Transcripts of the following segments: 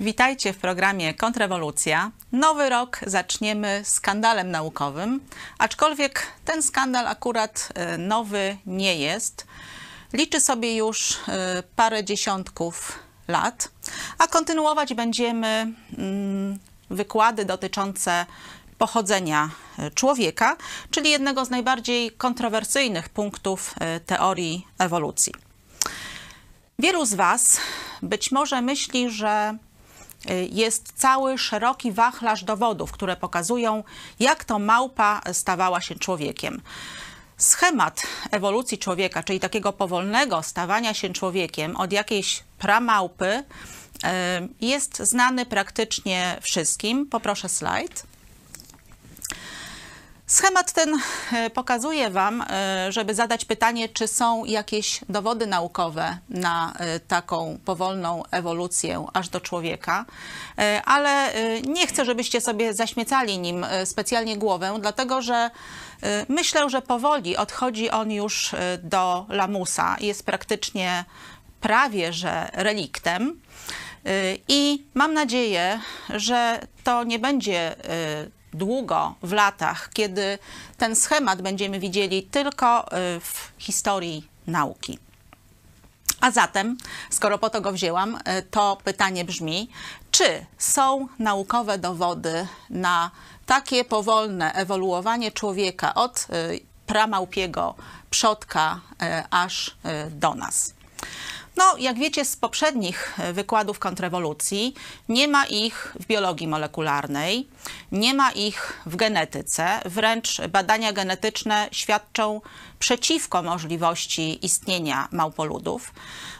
Witajcie w programie Kontrrewolucja. Nowy rok zaczniemy skandalem naukowym, aczkolwiek ten skandal akurat e, nowy nie jest. Liczy sobie już e, parę dziesiątków lat, a kontynuować będziemy mm, wykłady dotyczące pochodzenia e, człowieka, czyli jednego z najbardziej kontrowersyjnych punktów teorii ewolucji. Wielu z Was być może myśli, że jest cały szeroki wachlarz dowodów, które pokazują, jak to małpa stawała się człowiekiem. Schemat ewolucji człowieka, czyli takiego powolnego stawania się człowiekiem od jakiejś pramałpy, y, jest znany praktycznie wszystkim. Poproszę slajd. Schemat ten e, pokazuje Wam, e, żeby zadać pytanie, czy są jakieś dowody naukowe na e, taką powolną ewolucję aż do człowieka, ale nie chcę, żebyście sobie zaśmiecali nim specjalnie głowę, dlatego że myślę, że powoli odchodzi on już do lamusa. Jest praktycznie prawie że reliktem. I mam nadzieję, że to nie będzie długo w latach, kiedy ten schemat będziemy widzieli tylko y, w historii nauki. A zatem, skoro po to go wzięłam, y, to pytanie brzmi, czy są naukowe dowody na takie powolne ewoluowanie człowieka od y, pramałpiego przodka aż do nas? No, jak wiecie z poprzednich e, wykładów kontrrewolucji, nie ma ich w biologii molekularnej, nie ma ich w genetyce, wręcz badania genetyczne świadczą przeciwko możliwości istnienia małpoludów.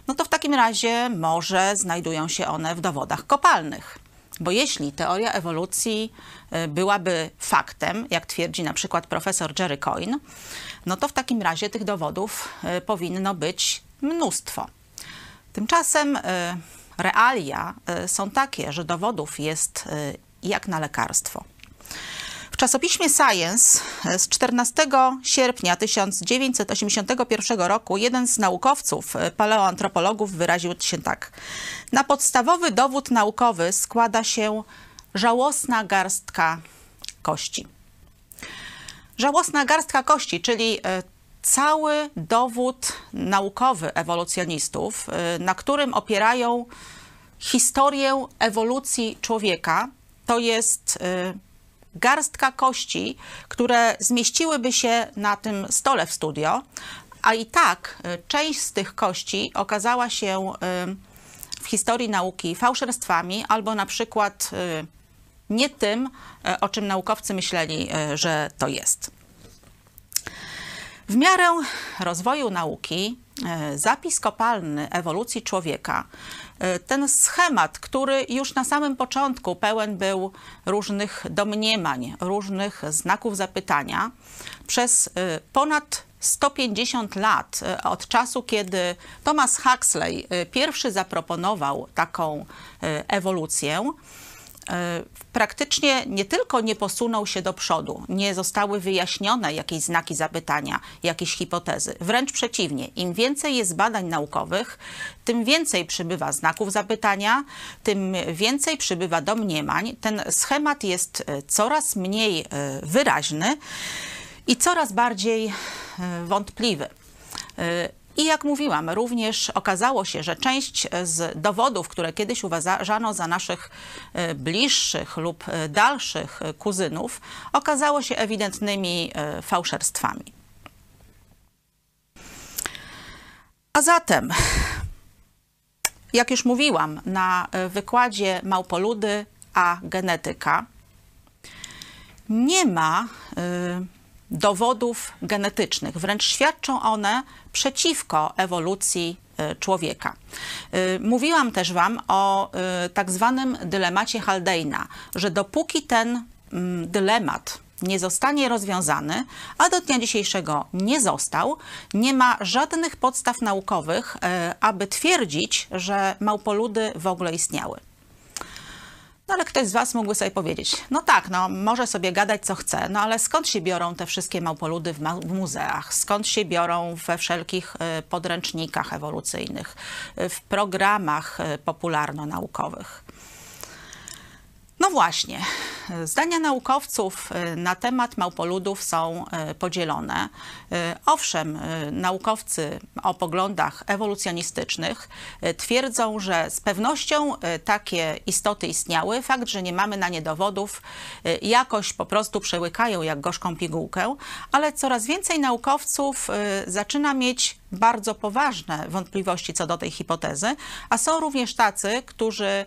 No to w takim razie może znajdują się one w dowodach kopalnych. Bo jeśli teoria ewolucji e, byłaby faktem, jak twierdzi na przykład profesor Jerry Coyne, no to w takim razie tych dowodów e, powinno być mnóstwo. Tymczasem y, realia y, są takie, że dowodów jest y, jak na lekarstwo. W czasopiśmie Science z 14 sierpnia 1981 roku jeden z naukowców, paleoantropologów, wyraził się tak. Na podstawowy dowód naukowy składa się żałosna garstka kości. Żałosna garstka kości, czyli cały dowód naukowy ewolucjonistów, y, na którym opierają historię ewolucji człowieka, to jest y, garstka kości, które zmieściłyby się na tym stole w studio, a i tak y, część z tych kości okazała się w historii nauki fałszerstwami albo na przykład nie tym, o czym naukowcy myśleli, że to jest. W miarę rozwoju nauki e, zapis kopalny ewolucji człowieka, e, ten schemat, który już na samym początku pełen był różnych domniemań, różnych znaków zapytania, przez e, ponad 150 lat od czasu, kiedy Thomas Huxley pierwszy zaproponował taką ewolucję, praktycznie nie tylko nie posunął się do przodu, nie zostały wyjaśnione jakieś znaki zapytania, jakieś hipotezy. Wręcz przeciwnie, im więcej jest badań naukowych, tym więcej przybywa znaków zapytania, tym więcej przybywa domniemań. Ten schemat jest e, coraz mniej e, wyraźny i coraz bardziej wątpliwy. I jak mówiłam, również okazało się, że część z dowodów, które kiedyś uważano za naszych e, bliższych lub e, dalszych kuzynów, okazało się ewidentnymi e, fałszerstwami. A zatem, jak już mówiłam na wykładzie Małpoludy a genetyka, nie ma dowodów genetycznych. Wręcz świadczą one przeciwko ewolucji e, człowieka. E, mówiłam też Wam o e, tak zwanym dylemacie Haldeina, że dopóki ten mm, dylemat nie zostanie rozwiązany, a do dnia dzisiejszego nie został, nie ma żadnych podstaw naukowych, aby twierdzić, że małpoludy w ogóle istniały. No ale ktoś z Was mógłby sobie powiedzieć, no tak, no może sobie gadać co chce, no ale skąd się biorą te wszystkie małpoludy w, ma w muzeach? Skąd się biorą we wszelkich y, podręcznikach ewolucyjnych, y, w programach y, popularno-naukowych? No właśnie, zdania naukowców y, na temat małpoludów są y, podzielone. Y, Owszem, naukowcy o poglądach ewolucjonistycznych twierdzą, że z pewnością takie istoty istniały. Fakt, że nie mamy na nie dowodów, jakoś po prostu przełykają jak gorzką pigułkę, ale coraz więcej naukowców zaczyna mieć bardzo poważne wątpliwości co do tej hipotezy, a są również tacy, którzy E,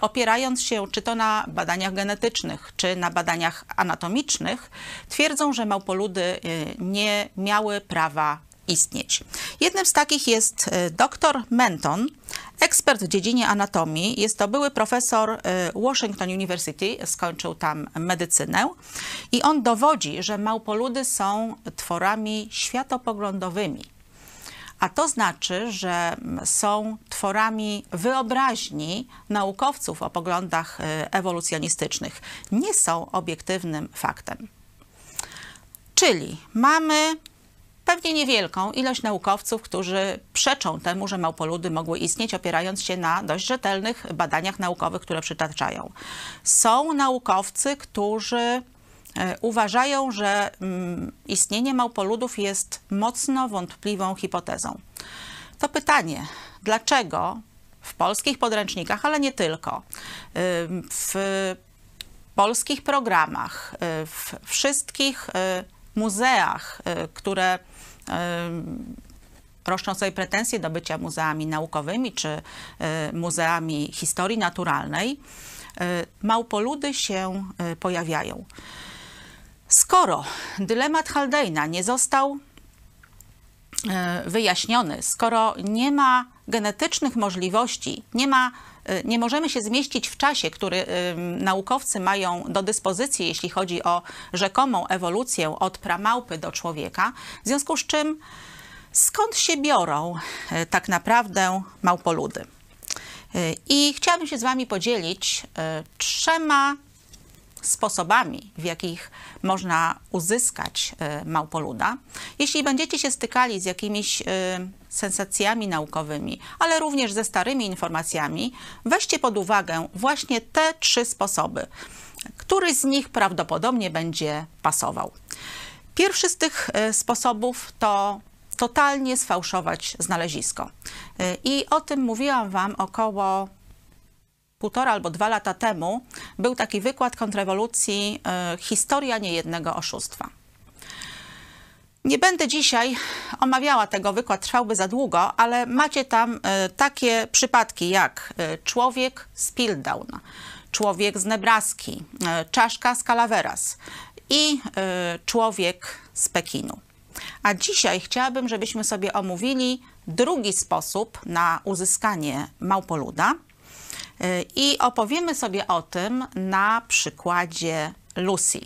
opierając się czy to na badaniach genetycznych, czy na badaniach anatomicznych, twierdzą, że małpoludy e, nie miały prawa istnieć. Jednym z takich jest e, dr Menton, ekspert w dziedzinie anatomii. Jest to były profesor Washington University, skończył tam medycynę i on dowodzi, że małpoludy są tworami światopoglądowymi a to znaczy, że są tworami wyobraźni naukowców o poglądach e, ewolucjonistycznych. Nie są obiektywnym faktem. Czyli mamy pewnie niewielką ilość naukowców, którzy przeczą temu, że małpoludy mogły istnieć, opierając się na dość rzetelnych badaniach naukowych, które przytaczają. Są naukowcy, którzy uważają, że mm, istnienie małpoludów jest mocno wątpliwą hipotezą. To pytanie, dlaczego w polskich podręcznikach, ale nie tylko, w polskich programach, e, w wszystkich e, muzeach, które roszczą sobie pretensje do bycia muzeami naukowymi czy muzeami historii naturalnej, małpoludy się pojawiają. Skoro dylemat Haldejna nie został e, wyjaśniony, skoro nie ma genetycznych możliwości, nie ma e, nie możemy się zmieścić w czasie, który e, naukowcy mają do dyspozycji, jeśli chodzi o rzekomą ewolucję od pramałpy do człowieka, w związku z czym skąd się biorą tak naprawdę małpoludy? I chciałabym się z Wami podzielić trzema sposobami, w jakich można uzyskać e, małpoluda. Jeśli będziecie się stykali z jakimiś e, sensacjami naukowymi, ale również ze starymi informacjami, weźcie pod uwagę właśnie te trzy sposoby. Któryś z nich prawdopodobnie będzie pasował. Pierwszy z tych e, sposobów to totalnie sfałszować znalezisko. I o tym mówiłam Wam około półtora albo dwa lata temu był taki wykład kontrrewolucji e, Historia niejednego oszustwa. Nie będę dzisiaj omawiała tego, wykład trwałby za długo, ale macie tam e, takie przypadki jak e, człowiek z Pildown, człowiek z Nebraski, czaszka z Calaveras i człowiek z Pekinu. A dzisiaj chciałabym, żebyśmy sobie omówili drugi sposób na uzyskanie małpoluda – i opowiemy sobie o tym na przykładzie Lucy,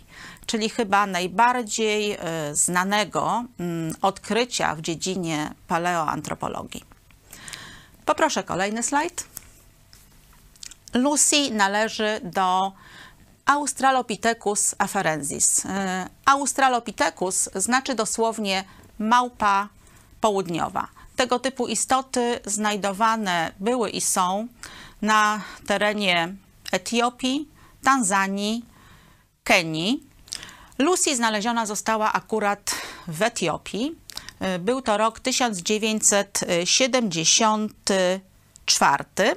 czyli chyba najbardziej e, znanego mm, odkrycia w dziedzinie paleoantropologii. Poproszę kolejny slajd. Lucy należy do Australopithecus afarensis. E, Australopithecus znaczy dosłownie małpa południowa. Tego typu istoty znajdowane były i są na terenie Etiopii, Tanzanii, Kenii. Lucy znaleziona została akurat w Etiopii. Był to rok 1974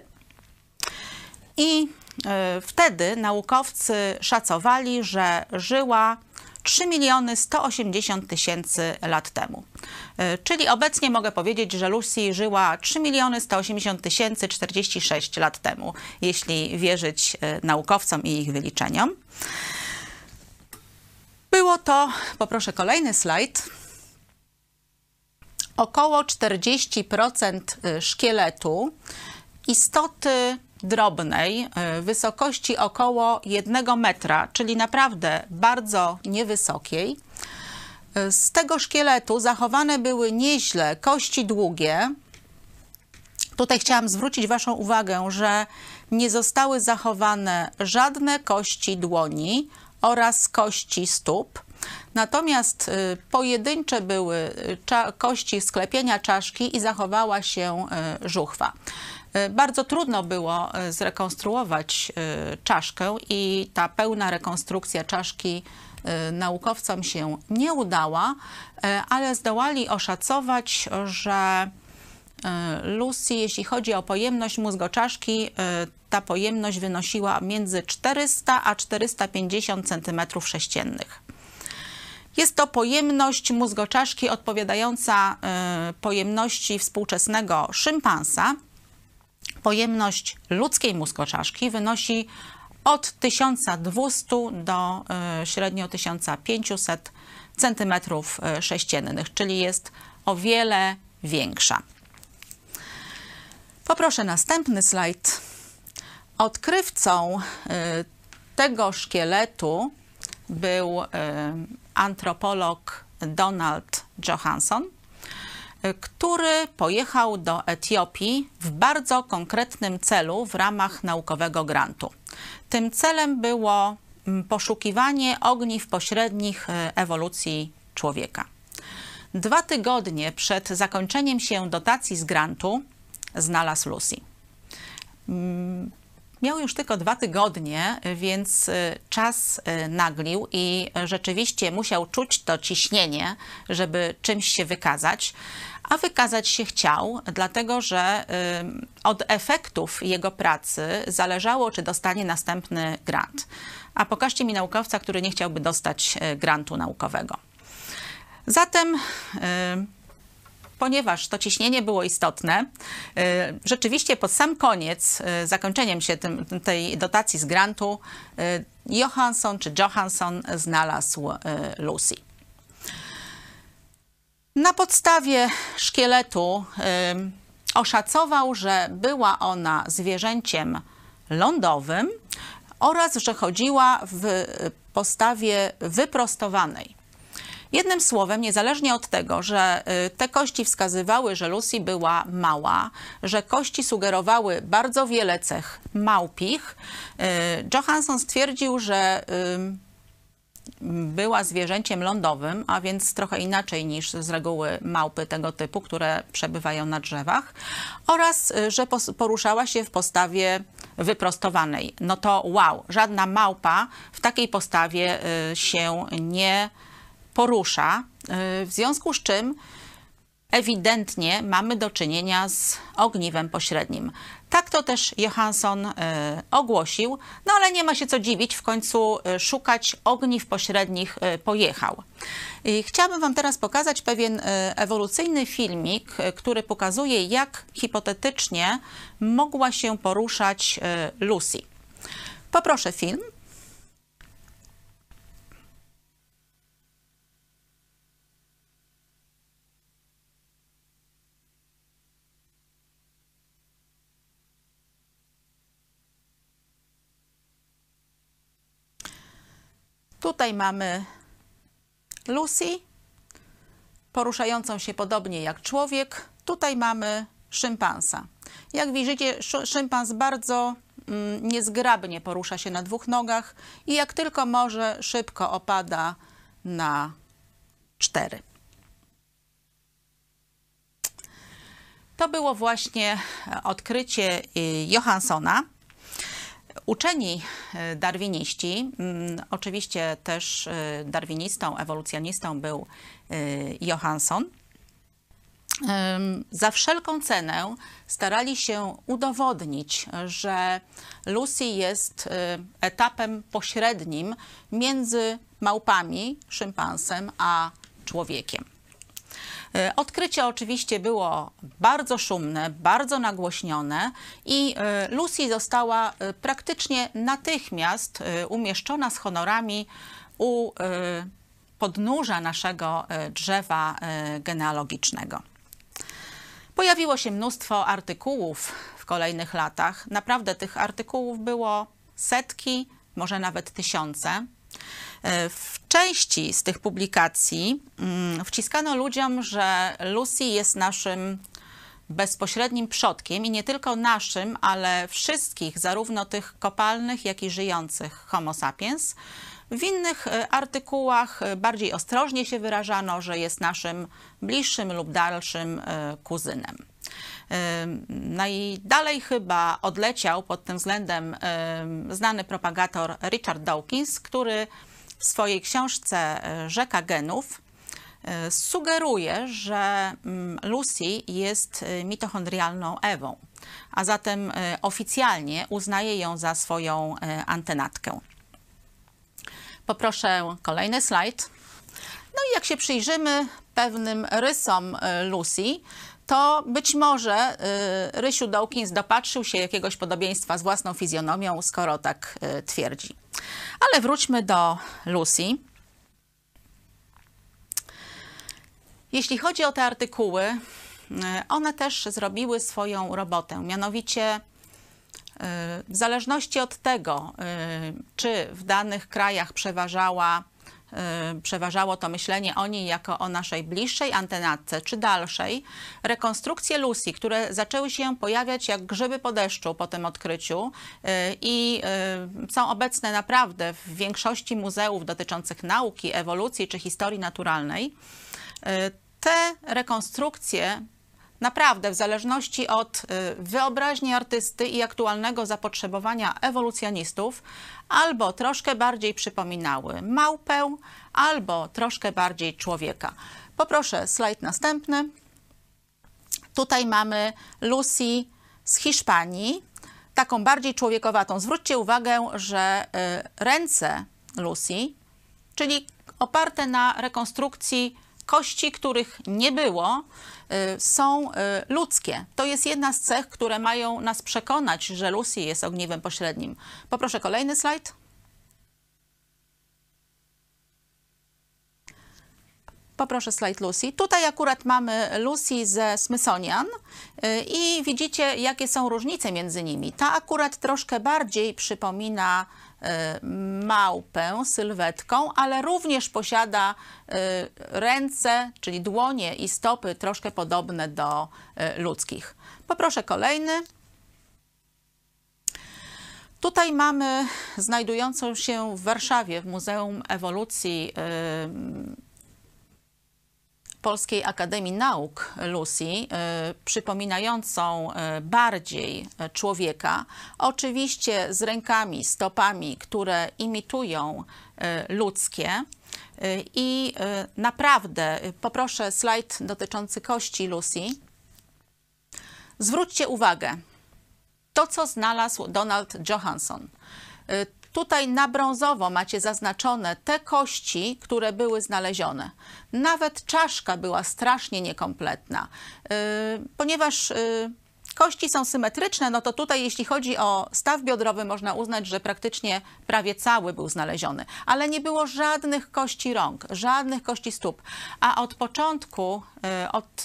i e, wtedy naukowcy szacowali, że żyła 3 miliony 180 tysięcy lat temu. E, czyli obecnie mogę powiedzieć, że Lucy żyła 3 miliony 180 tysięcy 46 lat temu, jeśli wierzyć e, naukowcom i ich wyliczeniom. Było to, poproszę kolejny slajd, około 40% e, szkieletu istoty drobnej, wysokości około 1 metra, czyli naprawdę bardzo niewysokiej. Z tego szkieletu zachowane były nieźle kości długie. Tutaj chciałam zwrócić Waszą uwagę, że nie zostały zachowane żadne kości dłoni oraz kości stóp. Natomiast y, pojedyncze były y, kości sklepienia czaszki i zachowała się y, żuchwa. Bardzo trudno było zrekonstruować czaszkę i ta pełna rekonstrukcja czaszki naukowcom się nie udała, y, ale zdołali oszacować, że y, Lucy, jeśli chodzi o pojemność mózgoczaszki, y, ta pojemność wynosiła między 400 a 450 cm3. Jest to pojemność mózgoczaszki odpowiadająca y, pojemności współczesnego szympansa. Pojemność ludzkiej mózgoczaszki wynosi od 1200 do y, średnio 1500 cm3, czyli jest o wiele większa. Poproszę następny slajd. Odkrywcą y, tego szkieletu był antropolog Donald Johansson, który pojechał do Etiopii w bardzo konkretnym celu w ramach naukowego grantu. Tym celem było mm, poszukiwanie ogniw pośrednich y, ewolucji człowieka. Dwa tygodnie przed zakończeniem się dotacji z grantu znalazł Lucy. Miał już tylko dwa tygodnie, więc y, czas y, naglił i rzeczywiście musiał czuć to ciśnienie, żeby czymś się wykazać. A wykazać się chciał, dlatego że y, od efektów jego pracy zależało, czy dostanie następny grant. A pokażcie mi naukowca, który nie chciałby dostać y, grantu naukowego. Zatem y, ponieważ to ciśnienie było istotne, rzeczywiście pod sam koniec, zakończeniem się tym, tej dotacji z grantu, Johansson czy Johansson znalazł Lucy. Na podstawie szkieletu oszacował, że była ona zwierzęciem lądowym oraz że chodziła w postawie wyprostowanej. Jednym słowem, niezależnie od tego, że y, te kości wskazywały, że Lucy była mała, że kości sugerowały bardzo wiele cech małpich, y, Johansson stwierdził, że była zwierzęciem lądowym, a więc trochę inaczej niż z reguły małpy tego typu, które przebywają na drzewach, oraz y, że poruszała się w postawie wyprostowanej. No to wow, żadna małpa w takiej postawie się nie porusza, w związku z czym ewidentnie mamy do czynienia z ogniwem pośrednim. Tak to też Johansson y, ogłosił, no ale nie ma się co dziwić, w końcu y, szukać ogniw pośrednich y, pojechał. I chciałabym Wam teraz pokazać pewien ewolucyjny filmik, który pokazuje, jak hipotetycznie mogła się poruszać Lucy. Poproszę film. Tutaj mamy Lucy, poruszającą się podobnie jak człowiek. Tutaj mamy szympansa. Jak widzicie, szympans bardzo mm, niezgrabnie porusza się na dwóch nogach i jak tylko może, szybko opada na cztery. To było właśnie odkrycie Johanssona. Uczeni e, darwiniści, mm, oczywiście też e, darwinistą, ewolucjonistą był e, Johansson, za wszelką cenę starali się udowodnić, że Lucy jest etapem pośrednim między małpami, szympansem, a człowiekiem. E, odkrycie oczywiście było bardzo szumne, bardzo nagłośnione i e, Lucy została e, praktycznie natychmiast umieszczona z honorami u podnóża naszego drzewa genealogicznego. Pojawiło się mnóstwo artykułów w kolejnych latach. Naprawdę tych artykułów było setki, może nawet tysiące. W części z tych publikacji mm, wciskano ludziom, że Lucy jest naszym bezpośrednim przodkiem i nie tylko naszym, ale wszystkich, zarówno tych kopalnych, jak i żyjących Homo sapiens, W innych e, artykułach e, bardziej ostrożnie się wyrażano, że jest naszym bliższym lub dalszym e, kuzynem. Najdalej chyba odleciał pod tym względem znany propagator Richard Dawkins, który w swojej książce Rzeka genów sugeruje, że mm, Lucy jest mitochondrialną Ewą, a zatem oficjalnie uznaje ją za swoją antenatkę. Poproszę kolejny slajd. No i jak się przyjrzymy pewnym rysom Lucy, to być może Rysiu Dawkins dopatrzył się jakiegoś podobieństwa z własną fizjonomią, skoro tak twierdzi. Ale wróćmy do Lucy. Jeśli chodzi o te artykuły, one też zrobiły swoją robotę. Mianowicie w zależności od tego, y, czy w danych krajach przeważała y, przeważało to myślenie o niej jako o naszej bliższej antenatce czy dalszej, rekonstrukcje Lucy, które zaczęły się pojawiać jak grzyby po deszczu po tym odkryciu y, i są obecne naprawdę w większości muzeów dotyczących nauki, ewolucji czy historii naturalnej, te rekonstrukcje Naprawdę, w zależności od y, wyobraźni artysty i aktualnego zapotrzebowania ewolucjonistów, albo troszkę bardziej przypominały małpę, albo troszkę bardziej człowieka. Poproszę slajd następny. Tutaj mamy Lucy z Hiszpanii, taką bardziej człowiekowatą. Zwróćcie uwagę, że y, ręce Lucy, czyli oparte na rekonstrukcji kości, których nie było, y, są y, ludzkie. To jest jedna z cech, które mają nas przekonać, że Lucy jest ogniwem pośrednim. Poproszę kolejny slajd. Poproszę slajd Lucy. Tutaj akurat mamy Lucy ze Smithsonian y, i widzicie, jakie są różnice między nimi. Ta akurat troszkę bardziej przypomina małpę sylwetką, ale również posiada y, ręce, czyli dłonie i stopy troszkę podobne do y, ludzkich. Poproszę kolejny. Tutaj mamy znajdującą się w Warszawie w Muzeum Ewolucji Polskiej Akademii Nauk Lucy, y, przypominającą y, bardziej człowieka, oczywiście z rękami, stopami, które imitują y, ludzkie. I naprawdę poproszę slajd dotyczący kości Lucy. Zwróćcie uwagę, to co znalazł Donald Johansson Tutaj na brązowo macie zaznaczone te kości, które były znalezione. Nawet czaszka była strasznie niekompletna, yy, ponieważ yy, kości są symetryczne, no to tutaj jeśli chodzi o staw biodrowy można uznać, że praktycznie prawie cały był znaleziony, ale nie było żadnych kości rąk, żadnych kości stóp, a od początku, yy, od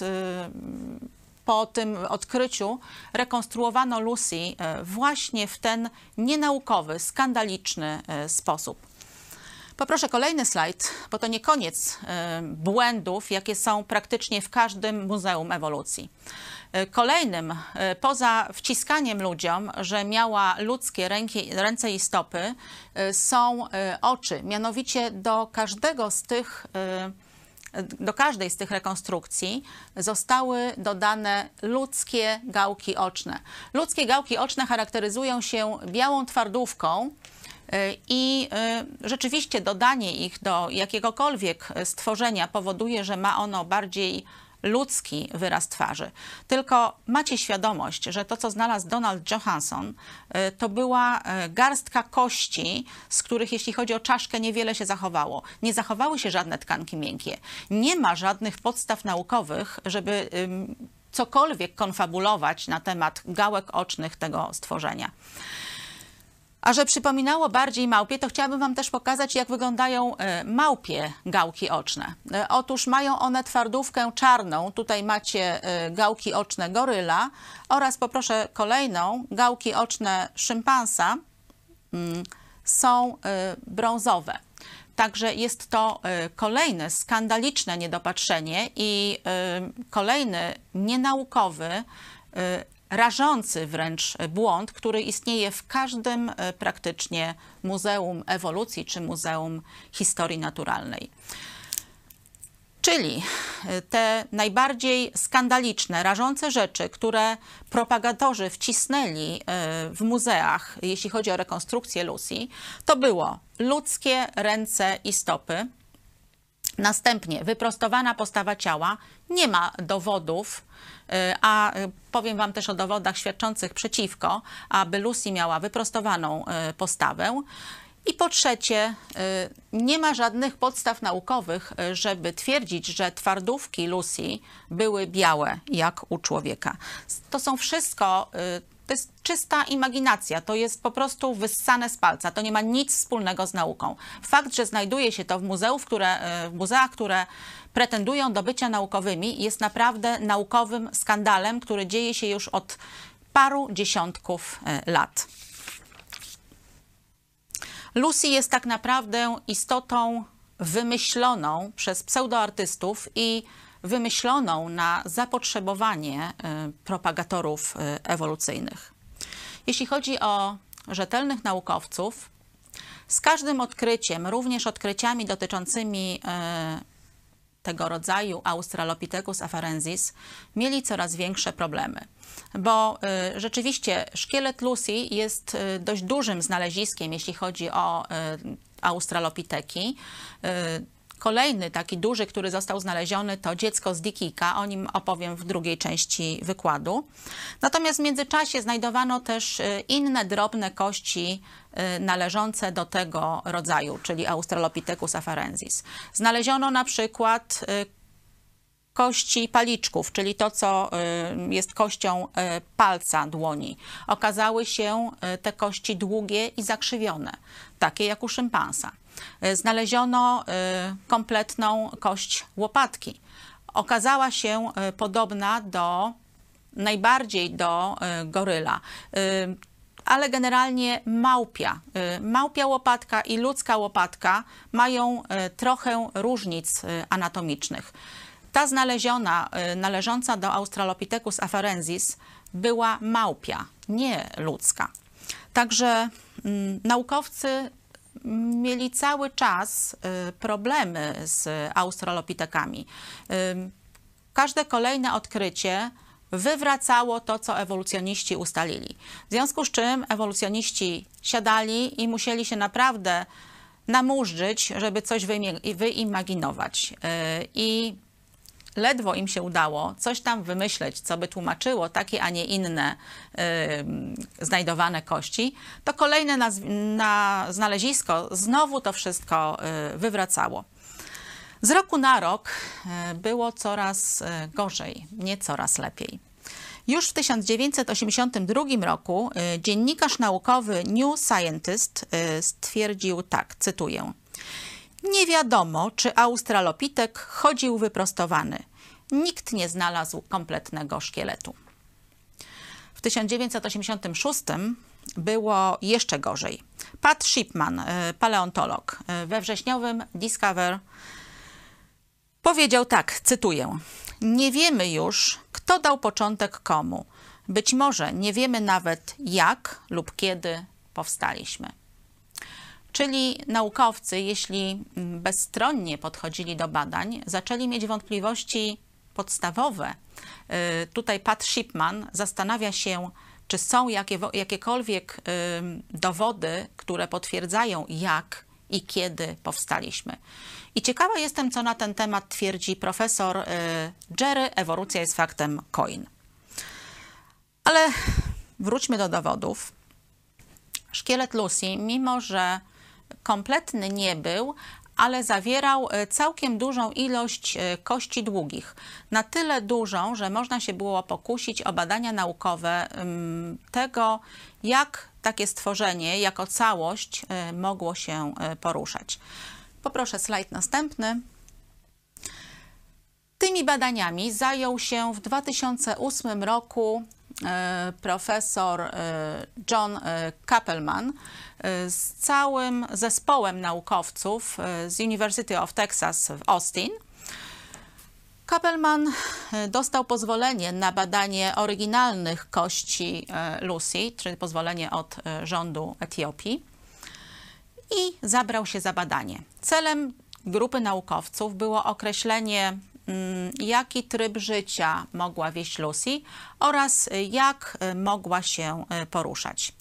po tym odkryciu rekonstruowano Lucy e, właśnie w ten nienaukowy, skandaliczny e, sposób. Poproszę kolejny slajd, bo to nie koniec e, błędów, jakie są praktycznie w każdym muzeum ewolucji. Kolejnym, poza wciskaniem ludziom, że miała ludzkie ręki, ręce i stopy, są oczy. Mianowicie do każdego z tych do każdej z tych rekonstrukcji zostały dodane ludzkie gałki oczne. Ludzkie gałki oczne charakteryzują się białą twardówką, y, i y, rzeczywiście dodanie ich do jakiegokolwiek stworzenia powoduje, że ma ono bardziej ludzki wyraz twarzy. Tylko macie świadomość, że to, co znalazł Donald Johansson, y, to była y, garstka kości, z których, jeśli chodzi o czaszkę, niewiele się zachowało. Nie zachowały się żadne tkanki miękkie. Nie ma żadnych podstaw naukowych, żeby cokolwiek konfabulować na temat gałek ocznych tego stworzenia. A że przypominało bardziej małpie, to chciałabym Wam też pokazać, jak wyglądają e, małpie gałki oczne. E, otóż mają one twardówkę czarną. Tutaj macie e, gałki oczne goryla oraz poproszę kolejną, gałki oczne szympansa mm, są brązowe. Także jest to kolejne skandaliczne niedopatrzenie i kolejny nienaukowy rażący wręcz błąd, który istnieje w każdym praktycznie muzeum ewolucji czy muzeum historii naturalnej. Czyli y, te najbardziej skandaliczne, rażące rzeczy, które propagatorzy wcisnęli y, w muzeach, jeśli chodzi o rekonstrukcję Lucy, to było ludzkie ręce i stopy. Następnie wyprostowana postawa ciała, nie ma dowodów, y, a powiem Wam też o dowodach świadczących przeciwko, aby Lucy miała wyprostowaną postawę. I po trzecie, y, nie ma żadnych podstaw naukowych, y, żeby twierdzić, że twardówki Lucy były białe jak u człowieka. To są wszystko y, to jest czysta imaginacja, to jest po prostu wyssane z palca, to nie ma nic wspólnego z nauką. Fakt, że znajduje się to w, muzeów, które, w muzeach, które pretendują do bycia naukowymi, jest naprawdę naukowym skandalem, który dzieje się już od paru dziesiątków lat. Lucy jest tak naprawdę istotą wymyśloną przez pseudoartystów i wymyśloną na zapotrzebowanie y, propagatorów y, ewolucyjnych. Jeśli chodzi o rzetelnych naukowców, z każdym odkryciem, również odkryciami dotyczącymi y, tego rodzaju Australopithecus afarensis, mieli coraz większe problemy bo y, rzeczywiście szkielet Lucy jest y, dość dużym znaleziskiem, jeśli chodzi o y, australopiteki. Kolejny taki duży, który został znaleziony, to dziecko z Dikika. O nim opowiem w drugiej części wykładu. Natomiast w międzyczasie znajdowano też inne drobne kości należące do tego rodzaju, czyli Australopithecus afarensis. Znaleziono na przykład kości paliczków, czyli to, co y, jest kością y, palca dłoni. Okazały się y, te kości długie i zakrzywione, takie jak u szympansa. Znaleziono kompletną kość łopatki. Okazała się podobna do najbardziej do goryla ale generalnie małpia. Małpia łopatka i ludzka łopatka mają trochę różnic anatomicznych. Ta znaleziona, y, należąca do Australopithecus afarensis, była małpia, nie ludzka. Także mm, naukowcy mieli cały czas y, problemy z australopitekami. Y, każde kolejne odkrycie wywracało to, co ewolucjoniści ustalili. W związku z czym ewolucjoniści siadali i musieli się naprawdę namurzyć, żeby coś wyimaginować. I ledwo im się udało coś tam wymyśleć, co by tłumaczyło takie, a nie inne y, znajdowane kości, to kolejne na, na znalezisko znowu to wszystko y, wywracało. Z roku na rok y, było coraz y, gorzej, nie coraz lepiej. Już w 1982 roku y, dziennikarz naukowy New Scientist stwierdził tak, cytuję: nie wiadomo, czy australopitek chodził wyprostowany. Nikt nie znalazł kompletnego szkieletu. W 1986 było jeszcze gorzej. Pat Shipman, e, paleontolog, e, we wrześniowym Discover powiedział tak, cytuję: Nie wiemy już, kto dał początek komu. Być może nie wiemy nawet jak lub kiedy powstaliśmy. Czyli naukowcy, jeśli mm, bezstronnie podchodzili do badań, zaczęli mieć wątpliwości podstawowe. Y, tutaj Pat Shipman zastanawia się, czy są jakie, jakiekolwiek dowody, które potwierdzają, jak i kiedy powstaliśmy. I ciekawa jestem, co na ten temat twierdzi profesor y, Jerry. Ewolucja jest faktem Coin. Ale wróćmy do dowodów. Szkielet Lucy, mimo że kompletny nie był, ale zawierał e, całkiem dużą ilość e, kości długich. Na tyle dużą, że można się było pokusić o badania naukowe tego, jak takie stworzenie jako całość e, mogło się poruszać. Poproszę slajd następny. Tymi badaniami zajął się w 2008 roku profesor John Kappelman, z całym zespołem naukowców e, z University of Texas w Austin. Kappelman dostał pozwolenie na badanie oryginalnych kości Lucy, czyli pozwolenie od rządu Etiopii i zabrał się za badanie. Celem grupy naukowców było określenie, jaki tryb życia mogła wieść Lucy oraz jak mogła się e, poruszać.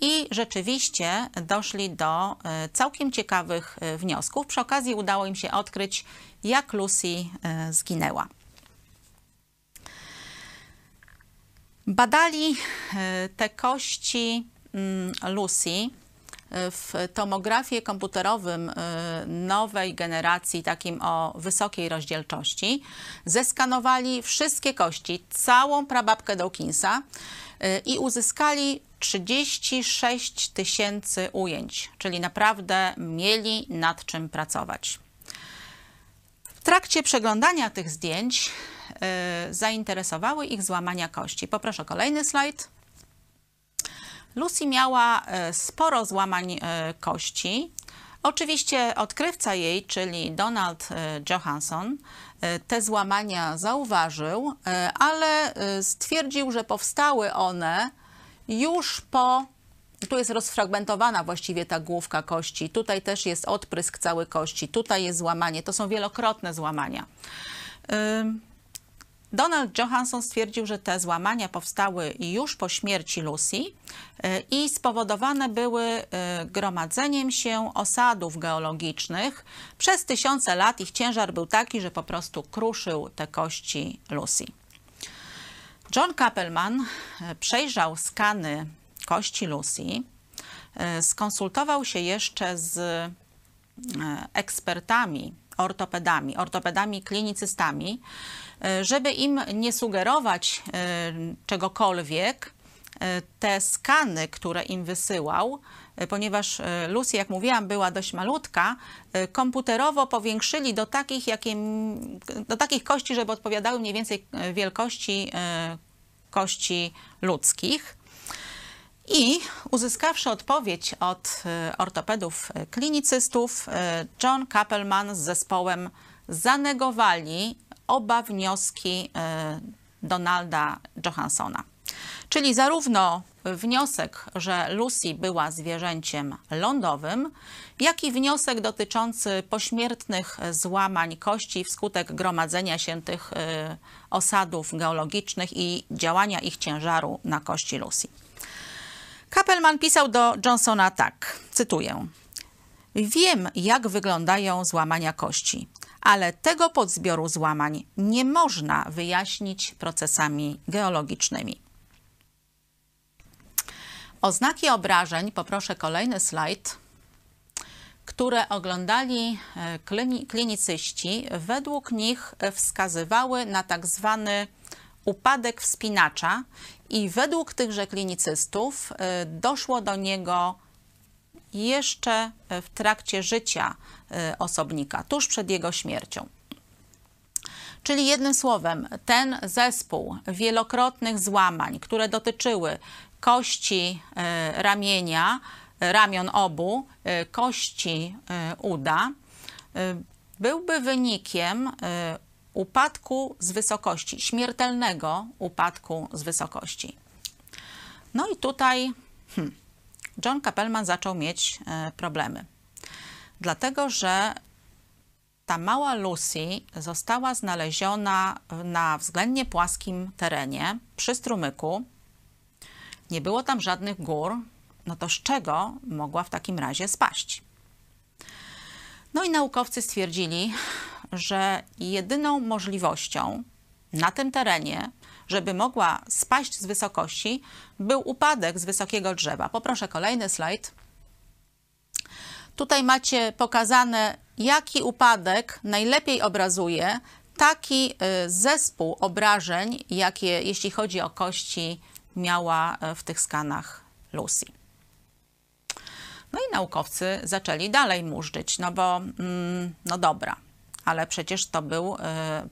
I rzeczywiście doszli do całkiem ciekawych wniosków. Przy okazji udało im się odkryć, jak Lucy zginęła. Badali te kości mm, Lucy w tomografie komputerowym y, nowej generacji, takim o wysokiej rozdzielczości, zeskanowali wszystkie kości, całą prababkę Dawkinsa y, i uzyskali 36 tysięcy ujęć, czyli naprawdę mieli nad czym pracować. W trakcie przeglądania tych zdjęć y, zainteresowały ich złamania kości. Poproszę kolejny slajd. Lucy miała e, sporo złamań e, kości. Oczywiście odkrywca jej, czyli Donald e, Johansson, te złamania zauważył, ale stwierdził, że powstały one już po. Tu jest rozfragmentowana właściwie ta główka kości. Tutaj też jest odprysk całej kości. Tutaj jest złamanie. To są wielokrotne złamania. Donald Johansson stwierdził, że te złamania powstały już po śmierci Lucy e, i spowodowane były e, gromadzeniem się osadów geologicznych. Przez tysiące lat ich ciężar był taki, że po prostu kruszył te kości Lucy. John Kappelman e, przejrzał skany kości Lucy, skonsultował się jeszcze z ekspertami, ortopedami, ortopedami klinicystami, żeby im nie sugerować e, czegokolwiek, e, te skany, które im wysyłał, ponieważ Lucy, jak mówiłam, była dość malutka, komputerowo powiększyli do takich, jakie, do takich kości, żeby odpowiadały mniej więcej wielkości kości ludzkich. I uzyskawszy odpowiedź od ortopedów klinicystów, John Kappelman z zespołem zanegowali oba wnioski e, Donalda Johansona. Czyli zarówno wniosek, że Lucy była zwierzęciem lądowym, jak i wniosek dotyczący pośmiertnych złamań kości wskutek gromadzenia się tych e, osadów geologicznych i działania ich ciężaru na kości Lucy. Kappelman pisał do Johnsona tak, cytuję. Wiem, jak wyglądają złamania kości ale tego podzbioru złamań nie można wyjaśnić procesami geologicznymi. Oznaki obrażeń, poproszę kolejny slajd, które oglądali e, klinicyści, według nich wskazywały na tak zwany upadek wspinacza i według tychże klinicystów e, doszło do niego jeszcze w trakcie życia y, osobnika, tuż przed jego śmiercią. Czyli jednym słowem, ten zespół wielokrotnych złamań, które dotyczyły kości y, ramienia, ramion obu, kości uda, byłby wynikiem upadku z wysokości, śmiertelnego upadku z wysokości. No i tutaj hmm, John Kappelman zaczął mieć e, problemy. Dlatego, że ta mała Lucy została znaleziona na względnie płaskim terenie przy strumyku. Nie było tam żadnych gór, no to z czego mogła w takim razie spaść? No i naukowcy stwierdzili, że jedyną możliwością na tym terenie żeby mogła spaść z wysokości, był upadek z wysokiego drzewa. Poproszę kolejny slajd. Tutaj macie pokazane, jaki upadek najlepiej obrazuje taki y, zespół obrażeń, jakie, jeśli chodzi o kości, miała y, w tych skanach Lucy. No i naukowcy zaczęli dalej murzyć, no bo, mm, no dobra, ale przecież to był, y,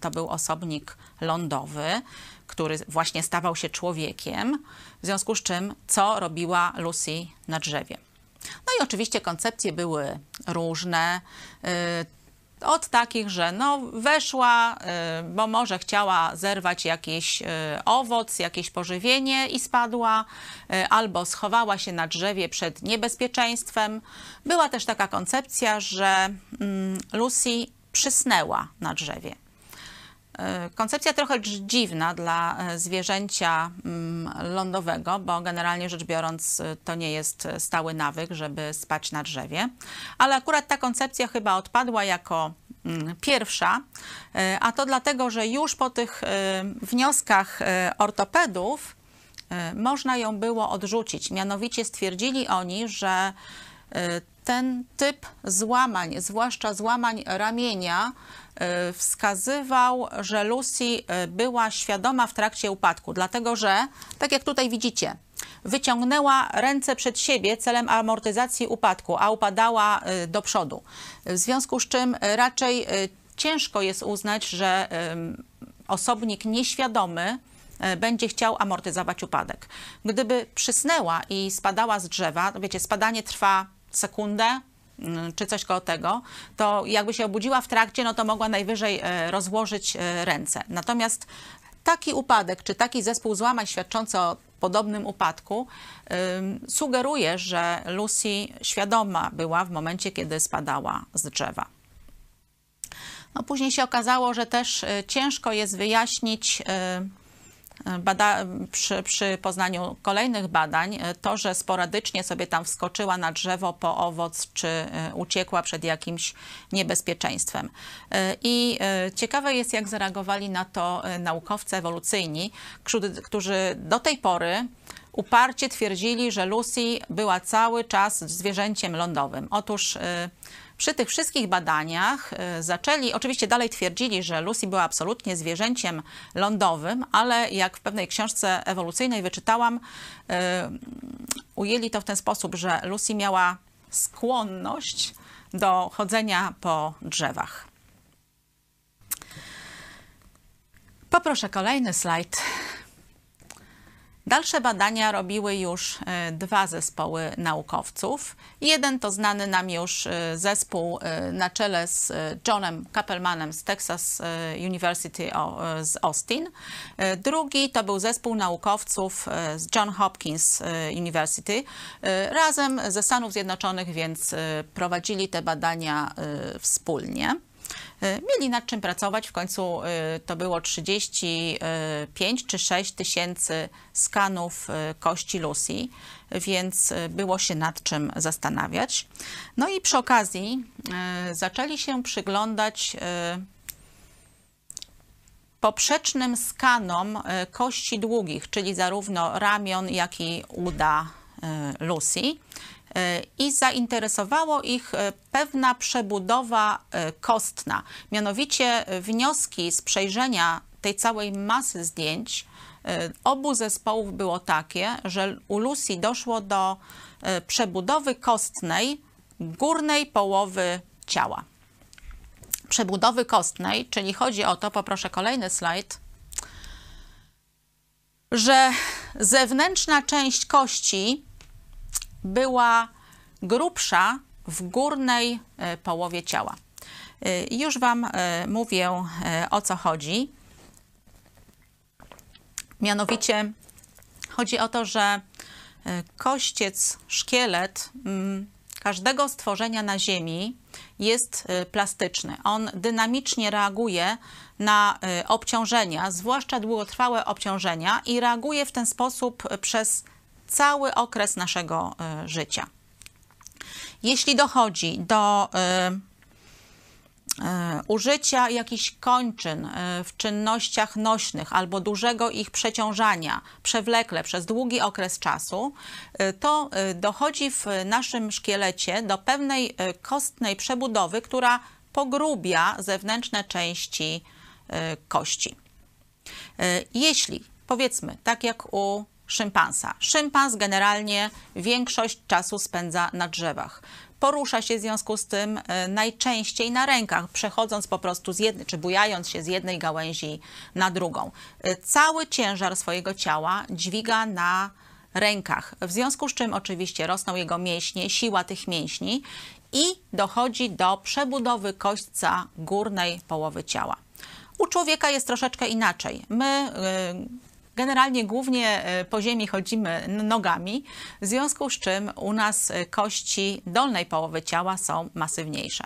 to był osobnik lądowy, który właśnie stawał się człowiekiem, w związku z czym co robiła Lucy na drzewie. No i oczywiście koncepcje były różne. Y, od takich, że no weszła, y, bo może chciała zerwać jakiś y, owoc, jakieś pożywienie i spadła, albo schowała się na drzewie przed niebezpieczeństwem. Była też taka koncepcja, że mm, Lucy przysnęła na drzewie. Koncepcja trochę dziwna dla zwierzęcia mm, lądowego, bo generalnie rzecz biorąc to nie jest stały nawyk, żeby spać na drzewie, ale akurat ta koncepcja chyba odpadła jako mm, pierwsza, a to dlatego, że już po tych wnioskach ortopedów można ją było odrzucić. Mianowicie stwierdzili oni, że ten typ złamań, zwłaszcza złamań ramienia, wskazywał, że Lucy y, była świadoma w trakcie upadku, dlatego że, tak jak tutaj widzicie, wyciągnęła ręce przed siebie celem amortyzacji upadku, a upadała y, do przodu. W związku z czym raczej ciężko jest uznać, że osobnik nieświadomy będzie chciał amortyzować upadek. Gdyby przysnęła i spadała z drzewa, wiecie, spadanie trwa sekundę, czy coś koło tego, to jakby się obudziła w trakcie, no to mogła najwyżej e, rozłożyć e, ręce. Natomiast taki upadek, czy taki zespół złamań świadczący o podobnym upadku sugeruje, że Lucy świadoma była w momencie, kiedy spadała z drzewa. No, później się okazało, że też e, ciężko jest wyjaśnić Bada, przy, przy poznaniu kolejnych badań e, to, że sporadycznie sobie tam wskoczyła na drzewo po owoc, czy e, uciekła przed jakimś niebezpieczeństwem. E, I ciekawe jest, jak zareagowali na to naukowcy ewolucyjni, którzy do tej pory uparcie twierdzili, że Lucy była cały czas zwierzęciem lądowym. Otóż przy tych wszystkich badaniach y, zaczęli, oczywiście dalej twierdzili, że Lucy była absolutnie zwierzęciem lądowym, ale jak w pewnej książce ewolucyjnej wyczytałam, y, ujęli to w ten sposób, że Lucy miała skłonność do chodzenia po drzewach. Poproszę kolejny slajd. Dalsze badania robiły już e, dwa zespoły naukowców. Jeden to znany nam już e, zespół e, na czele z Johnem Kappelmanem z Texas University z Austin. Drugi to był zespół naukowców z John Hopkins University razem ze Stanów Zjednoczonych, więc prowadzili te badania wspólnie. E, mieli nad czym pracować. W końcu e, to było 35 czy 6 tysięcy skanów e, kości Lucy, więc było się nad czym zastanawiać. No i przy okazji zaczęli się przyglądać poprzecznym skanom kości długich, czyli zarówno ramion, jak i uda Lucy i zainteresowało ich e, pewna przebudowa e, kostna. Mianowicie wnioski z przejrzenia tej całej masy zdjęć e, obu zespołów było takie, że u Lucy doszło do przebudowy kostnej górnej połowy ciała. Przebudowy kostnej, czyli chodzi o to, poproszę kolejny slajd, że zewnętrzna część kości była grubsza w górnej e, połowie ciała. E, już Wam e, mówię o co chodzi. Mianowicie chodzi o to, że kościec, szkielet mm, każdego stworzenia na Ziemi jest plastyczny. On dynamicznie reaguje na obciążenia, zwłaszcza długotrwałe obciążenia i reaguje w ten sposób przez cały okres naszego e, życia. Jeśli dochodzi do e, e, użycia jakichś kończyn w czynnościach nośnych albo dużego ich przeciążania przewlekle przez długi okres czasu, to dochodzi w naszym szkielecie do pewnej kostnej przebudowy, która pogrubia zewnętrzne części kości. Jeśli, powiedzmy, tak jak u szympansa. Szympans generalnie większość czasu spędza na drzewach. Porusza się w związku z tym e, najczęściej na rękach, przechodząc po prostu z jednej, czy bujając się z jednej gałęzi na drugą. E, cały ciężar swojego ciała dźwiga na rękach, w związku z czym oczywiście rosną jego mięśnie, siła tych mięśni i dochodzi do przebudowy kośćca górnej połowy ciała. U człowieka jest troszeczkę inaczej. My y, generalnie głównie y, po ziemi chodzimy nogami, w związku z czym u nas y, kości dolnej połowy ciała są masywniejsze.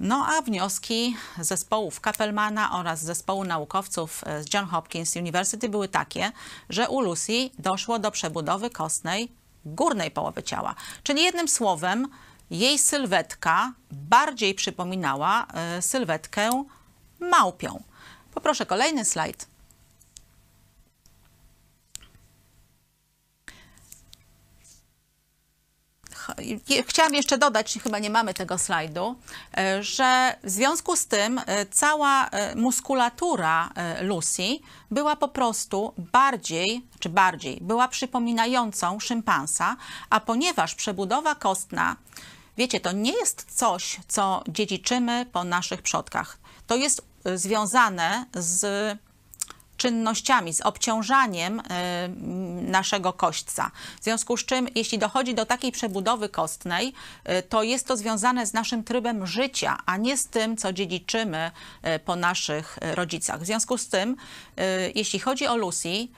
No a wnioski zespołów Kappelmana oraz zespołu naukowców z John Hopkins University były takie, że u Lucy doszło do przebudowy kostnej górnej połowy ciała. Czyli jednym słowem, jej sylwetka bardziej przypominała sylwetkę małpią. Poproszę kolejny slajd. Chciałam jeszcze dodać, chyba nie mamy tego slajdu, e, że w związku z tym e, cała e, muskulatura Lucy była po prostu bardziej, czy bardziej, była przypominającą szympansa, a ponieważ przebudowa kostna, wiecie, to nie jest coś, co dziedziczymy po naszych przodkach. To jest związane z czynnościami, z obciążaniem y, naszego kośćca. W związku z czym, jeśli dochodzi do takiej przebudowy kostnej, y, to jest to związane z naszym trybem życia, a nie z tym, co dziedziczymy y, po naszych rodzicach. W związku z tym, jeśli chodzi o Lucy,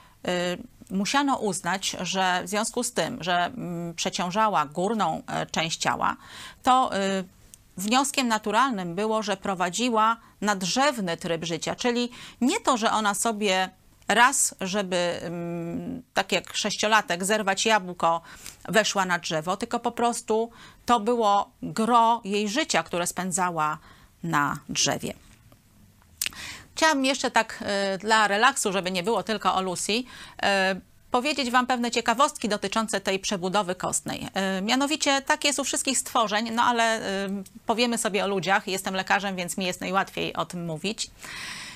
musiano uznać, że w związku z tym, że przeciążała górną część ciała, to wnioskiem naturalnym było, że prowadziła nadrzewny tryb życia, czyli nie to, że ona sobie raz, żeby mm, tak jak sześciolatek zerwać jabłko, weszła na drzewo, tylko po prostu to było gro jej życia, które spędzała na drzewie. Chciałam jeszcze tak y, dla relaksu, żeby nie było tylko o Lucy, y, powiedzieć Wam pewne ciekawostki dotyczące tej przebudowy kostnej. E, mianowicie tak jest u wszystkich stworzeń, no ale e, powiemy sobie o ludziach. Jestem lekarzem, więc mi jest najłatwiej o tym mówić.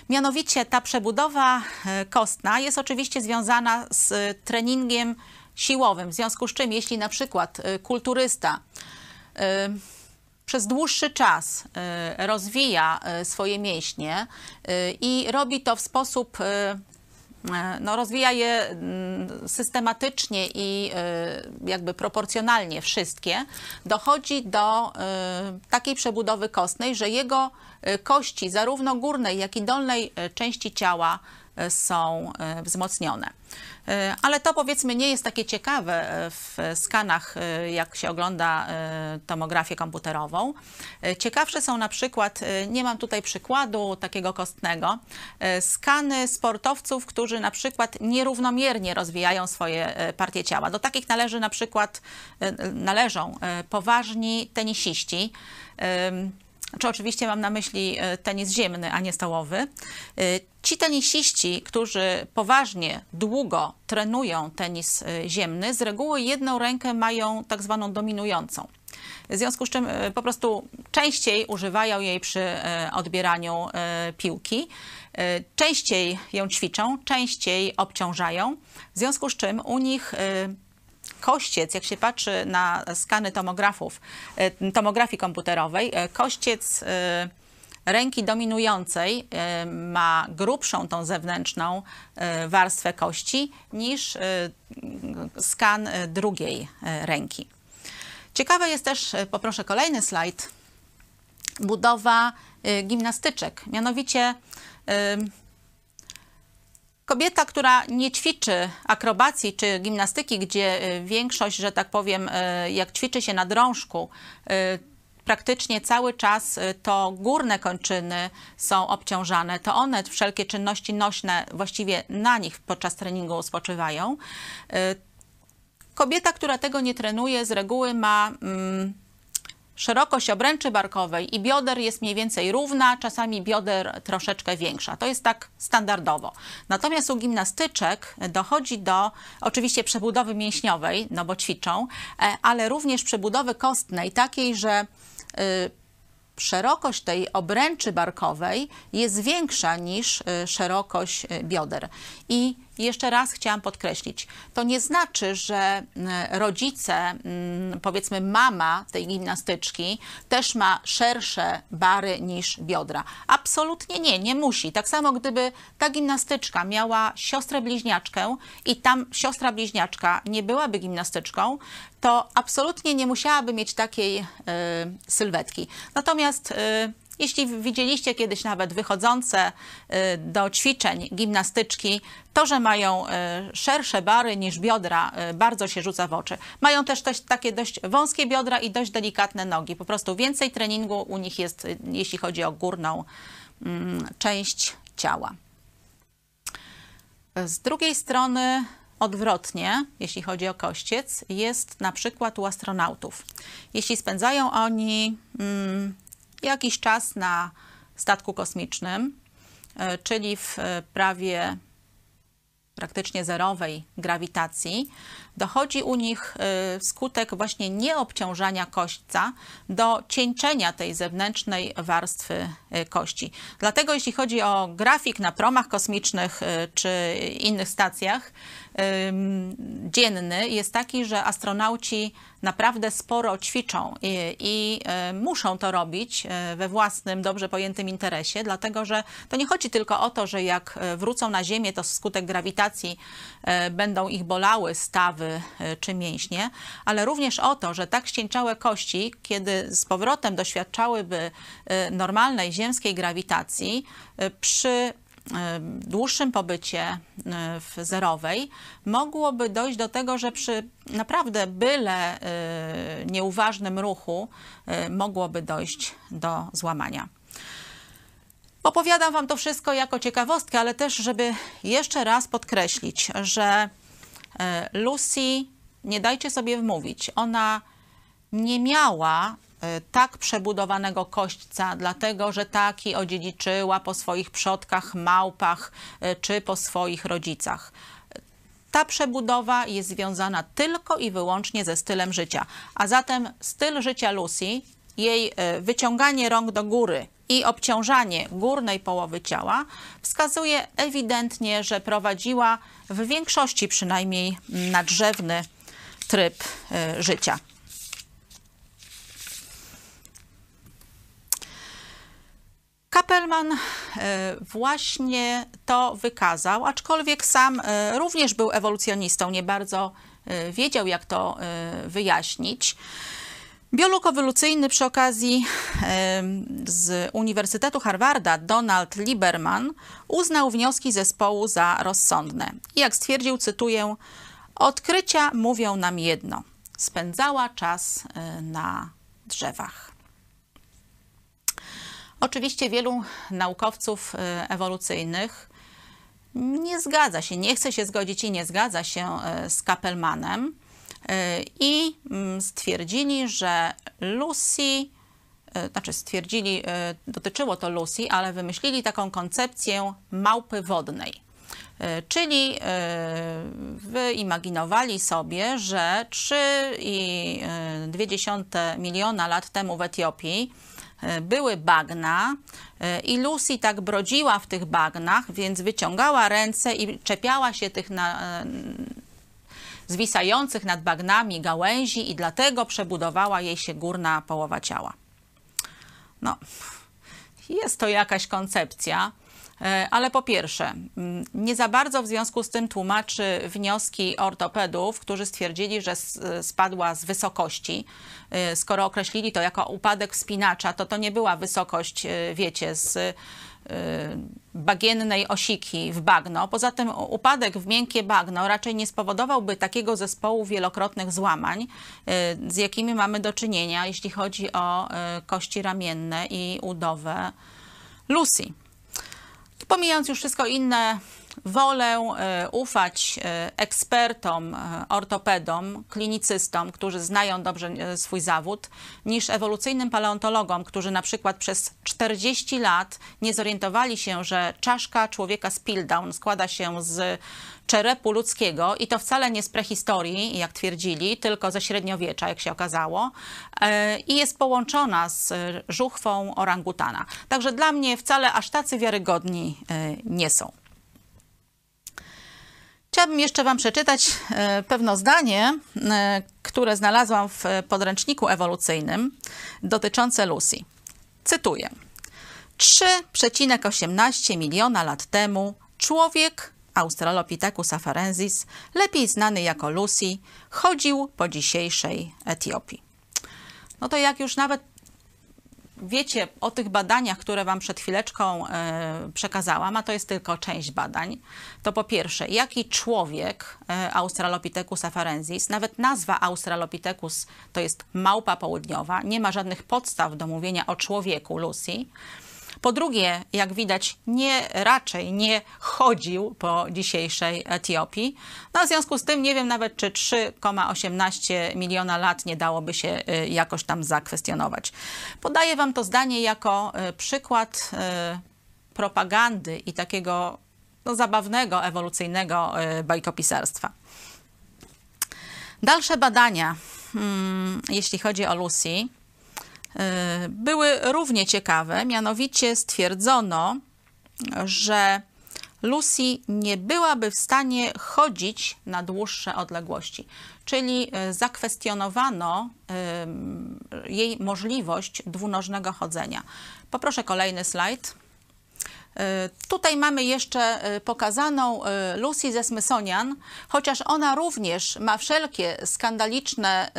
Mianowicie ta przebudowa e, kostna jest oczywiście związana z treningiem siłowym, w związku z czym jeśli na przykład kulturysta przez dłuższy czas rozwija swoje mięśnie i robi to w sposób no, rozwija je mm, systematycznie i e, jakby proporcjonalnie wszystkie, dochodzi do e, takiej przebudowy kostnej, że jego kości, zarówno górnej, jak i dolnej części ciała, są wzmocnione. E, ale to powiedzmy nie jest takie ciekawe e, w skanach, e, jak się ogląda tomografię komputerową. Ciekawsze są na przykład, nie mam tutaj przykładu takiego kostnego, skany sportowców, którzy na przykład nierównomiernie rozwijają swoje partie ciała. Do takich należy na przykład, należą poważni tenisiści, czy oczywiście mam na myśli e, tenis ziemny, a nie stołowy. E, ci tenisiści, którzy poważnie, długo trenują tenis e, ziemny, z reguły jedną rękę mają tak zwaną dominującą. W związku z czym po prostu częściej używają jej przy odbieraniu piłki, częściej ją ćwiczą, częściej obciążają. W związku z czym u nich kościec, jak się patrzy na skany tomografów, e, tomografii komputerowej, e, kościec e, ręki dominującej ma grubszą tą zewnętrzną warstwę kości niż skan drugiej ręki. Ciekawe jest też, poproszę kolejny slajd, budowa gimnastyczek. Mianowicie Kobieta, która nie ćwiczy akrobacji czy gimnastyki, gdzie y, większość, że tak powiem, y, jak ćwiczy się na drążku, y, praktycznie cały czas to górne kończyny są obciążane, to one, wszelkie czynności nośne właściwie na nich podczas treningu spoczywają. Kobieta, która tego nie trenuje, z reguły ma. Mm, szerokość obręczy barkowej i bioder jest mniej więcej równa, czasami bioder troszeczkę większa. To jest tak standardowo. Natomiast u gimnastyczek dochodzi do oczywiście przebudowy mięśniowej, no bo ćwiczą, e, ale również przebudowy kostnej, takiej, że y, szerokość tej obręczy barkowej jest większa niż y, szerokość y, bioder. I jeszcze raz chciałam podkreślić, to nie znaczy, że rodzice, powiedzmy mama tej gimnastyczki, też ma szersze bary niż biodra. Absolutnie nie, nie musi. Tak samo gdyby ta gimnastyczka miała siostrę bliźniaczkę i tam siostra bliźniaczka nie byłaby gimnastyczką, to absolutnie nie musiałaby mieć takiej y, sylwetki. Natomiast y, jeśli widzieliście kiedyś nawet wychodzące y, do ćwiczeń gimnastyczki, to, że mają y, szersze bary niż biodra, y, bardzo się rzuca w oczy. Mają też takie dość wąskie biodra i dość delikatne nogi. Po prostu więcej treningu u nich jest, jeśli chodzi o górną mm, część ciała. Z drugiej strony odwrotnie, jeśli chodzi o kościec, jest na przykład u astronautów. Jeśli spędzają oni mm, jakiś czas na statku kosmicznym, e, czyli w e, prawie praktycznie zerowej grawitacji, dochodzi u nich y, skutek właśnie nieobciążania kośćca do cieńczenia tej zewnętrznej warstwy y, kości. Dlatego jeśli chodzi o grafik na promach kosmicznych y, czy innych stacjach, dzienny jest taki, że astronauci naprawdę sporo ćwiczą i, i, muszą to robić we własnym, dobrze pojętym interesie, dlatego że to nie chodzi tylko o to, że jak wrócą na Ziemię, to skutek grawitacji będą ich bolały stawy E, czy mięśnie, ale również o to, że tak ścięciałe kości, kiedy z powrotem doświadczałyby e, normalnej ziemskiej grawitacji, e, przy dłuższym pobycie w zerowej mogłoby dojść do tego, że przy naprawdę byle nieuważnym ruchu mogłoby dojść do złamania. Opowiadam Wam to wszystko jako ciekawostkę, ale też, żeby jeszcze raz podkreślić, że Lucy, nie dajcie sobie wmówić, ona nie miała e, tak przebudowanego kośćca, dlatego że taki odziedziczyła po swoich przodkach, małpach e, czy po swoich rodzicach. Ta przebudowa jest związana tylko i wyłącznie ze stylem życia. A zatem styl życia Lucy, jej wyciąganie rąk do góry i obciążanie górnej połowy ciała wskazuje ewidentnie, że prowadziła w większości przynajmniej nadrzewny tryb e, życia. Kapelman e, właśnie to wykazał, aczkolwiek sam e, również był ewolucjonistą, nie bardzo wiedział, jak to wyjaśnić. Biolog ewolucyjny przy okazji z Uniwersytetu Harvarda Donald Lieberman uznał wnioski zespołu za rozsądne. I jak stwierdził, cytuję, odkrycia mówią nam jedno. Spędzała czas e, na drzewach. Oczywiście wielu naukowców e, ewolucyjnych nie zgadza się, nie chce się zgodzić i nie zgadza się e, z Kapelmanem i mm, stwierdzili, że Lucy, e, znaczy stwierdzili, e, dotyczyło to Lucy, ale wymyślili taką koncepcję małpy wodnej. Czyli wyimaginowali sobie, że 3,2 miliona lat temu w Etiopii były bagna i Lucy tak brodziła w tych bagnach, więc wyciągała ręce i czepiała się tych na, zwisających nad bagnami gałęzi i dlatego przebudowała jej się górna połowa ciała. No, jest to jakaś koncepcja, e, ale po pierwsze, nie za bardzo w związku z tym tłumaczy wnioski ortopedów, którzy stwierdzili, że spadła z wysokości. E, skoro określili to jako upadek wspinacza, to to nie była wysokość, e, wiecie, z bagiennej osiki w bagno. Poza tym upadek w miękkie bagno raczej nie spowodowałby takiego zespołu wielokrotnych złamań, y, z jakimi mamy do czynienia, jeśli chodzi o y, kości ramienne i udowę Lucy. Pomijając już wszystko inne, wolę e, ufać e, ekspertom, e, ortopedom, klinicystom, którzy znają dobrze swój zawód, niż ewolucyjnym paleontologom, którzy na przykład przez 40 lat nie zorientowali się, że czaszka człowieka z Piltdown składa się z czerepu ludzkiego i to wcale nie z prehistorii, jak twierdzili, tylko ze średniowiecza, jak się okazało, i jest połączona z żuchwą orangutana. Także dla mnie wcale aż tacy wiarygodni nie są. Chciałabym jeszcze Wam przeczytać e, pewne zdanie, e, które znalazłam w podręczniku ewolucyjnym dotyczące Lucy. Cytuję. 3,18 miliona lat temu człowiek Australopithecus afarensis, lepiej znany jako Lucy, chodził po dzisiejszej Etiopii. No to jak już nawet wiecie o tych badaniach, które Wam przed chwileczką e, przekazałam, a to jest tylko część badań, to po pierwsze, jaki człowiek e, Australopithecus afarensis, nawet nazwa Australopithecus to jest małpa południowa, nie ma żadnych podstaw do mówienia o człowieku Lucy. Po drugie, jak widać, nie raczej nie chodził po dzisiejszej Etiopii. No, w związku z tym nie wiem nawet, czy 3,18 miliona lat nie dałoby się y, jakoś tam zakwestionować. Podaję Wam to zdanie jako y, przykład y, propagandy i takiego no, zabawnego, ewolucyjnego bajkopisarstwa. Dalsze badania, hmm, jeśli chodzi o Lucy, były równie ciekawe. Mianowicie stwierdzono, że Lucy nie byłaby w stanie chodzić na dłuższe odległości, czyli y, zakwestionowano y, jej możliwość dwunożnego chodzenia. Poproszę kolejny slajd. Tutaj mamy jeszcze pokazaną Lucy ze Smithsonian, chociaż ona również ma wszelkie skandaliczne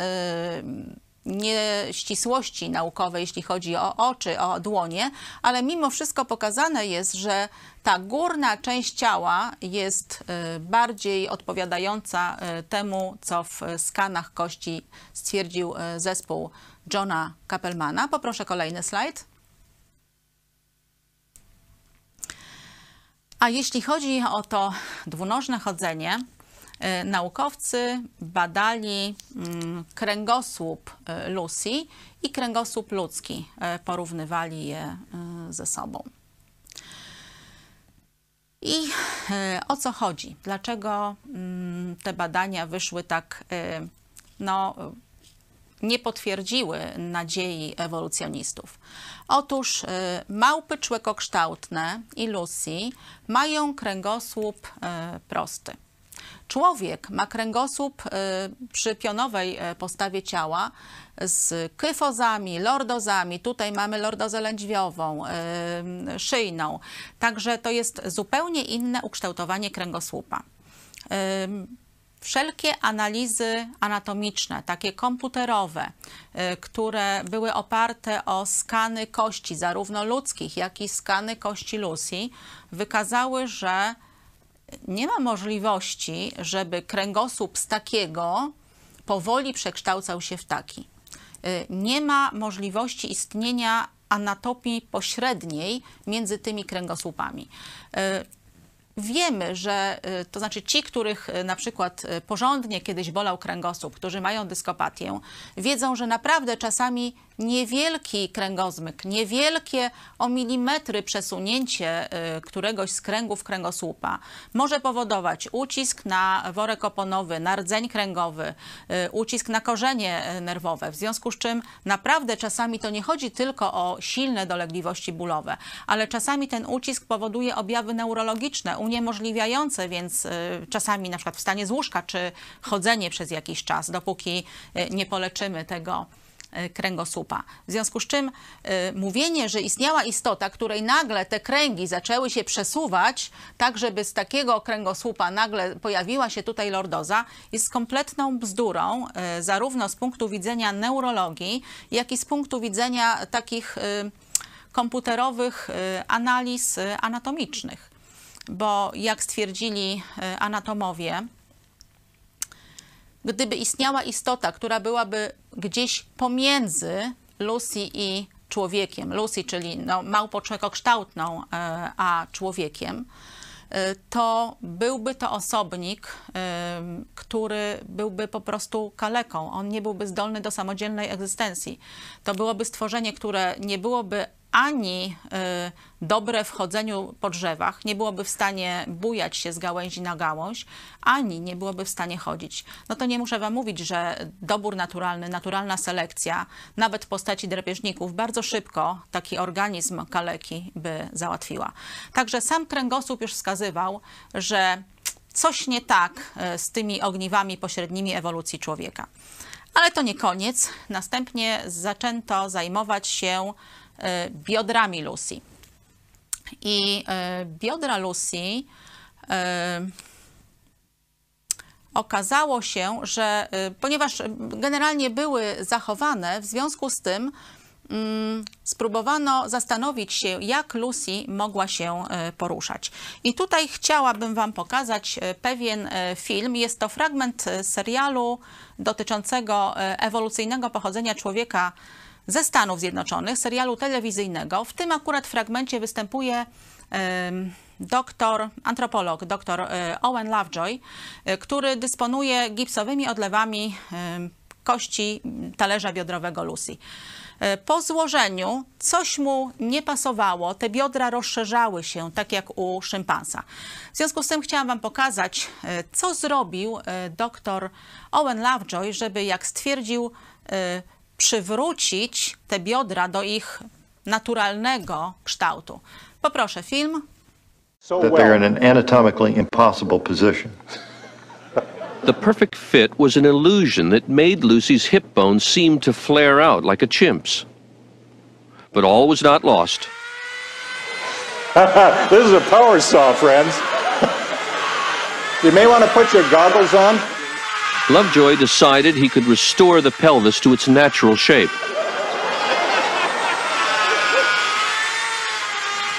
nieścisłości naukowe, jeśli chodzi o oczy, o dłonie, ale mimo wszystko pokazane jest, że ta górna część ciała jest y, bardziej odpowiadająca y, temu, co w skanach kości stwierdził y, zespół Johna Kappelmana. Poproszę kolejny slajd. A jeśli chodzi o to dwunożne chodzenie, naukowcy badali mm, kręgosłup e, Lucy i kręgosłup ludzki, e, porównywali je ze sobą. I o co chodzi? Dlaczego mm, te badania wyszły tak, no, nie potwierdziły nadziei ewolucjonistów? Otóż małpy człekokształtne i Lucy mają kręgosłup prosty. Człowiek ma kręgosłup y, przy pionowej e, postawie ciała z kyfozami, lordozami. Tutaj mamy lordozę lędźwiową, y, szyjną. Także to jest zupełnie inne ukształtowanie kręgosłupa. Wszelkie analizy anatomiczne, takie komputerowe, y, które były oparte o skany kości, zarówno ludzkich, jak i skany kości Lucy, wykazały, że nie ma możliwości, żeby kręgosłup z takiego powoli przekształcał się w taki. Y, nie ma możliwości istnienia anatopii pośredniej między tymi kręgosłupami. Y, wiemy, że y, to znaczy ci, których na przykład porządnie kiedyś bolał kręgosłup, którzy mają dyskopatię, wiedzą, że naprawdę czasami niewielki kręgozmyk, niewielkie o milimetry przesunięcie któregoś z kręgów kręgosłupa może powodować ucisk na worek oponowy, na rdzeń kręgowy, ucisk na korzenie nerwowe. W związku z czym naprawdę czasami to nie chodzi tylko o silne dolegliwości bólowe, ale czasami ten ucisk powoduje objawy neurologiczne, uniemożliwiające więc y, czasami na przykład wstanie z łóżka czy chodzenie przez jakiś czas, dopóki y, nie poleczymy tego y, kręgosłupa. W związku z czym mówienie, że istniała istota, której nagle te kręgi zaczęły się przesuwać, tak żeby z takiego kręgosłupa nagle pojawiła się tutaj lordoza, jest kompletną bzdurą, zarówno z punktu widzenia neurologii, jak i z punktu widzenia takich komputerowych analiz anatomicznych bo jak stwierdzili e, anatomowie, gdyby istniała istota, która byłaby gdzieś pomiędzy Lucy i człowiekiem, Lucy, czyli no, małpą człowiekokształtną, e, a człowiekiem, e, to byłby to osobnik, który byłby po prostu kaleką. On nie byłby zdolny do samodzielnej egzystencji. To byłoby stworzenie, które nie byłoby ani y, dobre w chodzeniu po drzewach, nie byłoby w stanie bujać się z gałęzi na gałąź, ani nie byłoby w stanie chodzić. No to nie muszę Wam mówić, że dobór naturalny, naturalna selekcja, nawet w postaci drapieżników, bardzo szybko taki organizm kaleki by załatwiła. Także sam kręgosłup już wskazywał, że coś nie tak e, z tymi ogniwami pośrednimi ewolucji człowieka. Ale to nie koniec. Następnie zaczęto zajmować się biodrami Lucy. I e, biodra Lucy okazało się, że ponieważ generalnie były zachowane, w związku z tym Mm, spróbowano zastanowić się, jak Lucy mogła się e, poruszać. I tutaj chciałabym Wam pokazać e, pewien e, film. Jest to fragment serialu dotyczącego ewolucyjnego pochodzenia człowieka ze Stanów Zjednoczonych, serialu telewizyjnego. W tym akurat fragmencie występuje doktor, antropolog, dr Owen Lovejoy, który dysponuje gipsowymi odlewami kości talerza biodrowego Lucy. E, po złożeniu coś mu nie pasowało, te biodra rozszerzały się, tak jak u szympansa. W związku z tym chciałam Wam pokazać, e, co zrobił e, dr Owen Lovejoy, żeby, jak stwierdził, przywrócić te biodra do ich naturalnego kształtu. Poproszę film. That they're in an anatomically impossible position. The perfect fit was an illusion that made Lucy's hip bones seem to flare out like a chimp's. But all was not lost. this is a power saw, friends. you may want to put your goggles on. Lovejoy decided he could restore the pelvis to its natural shape.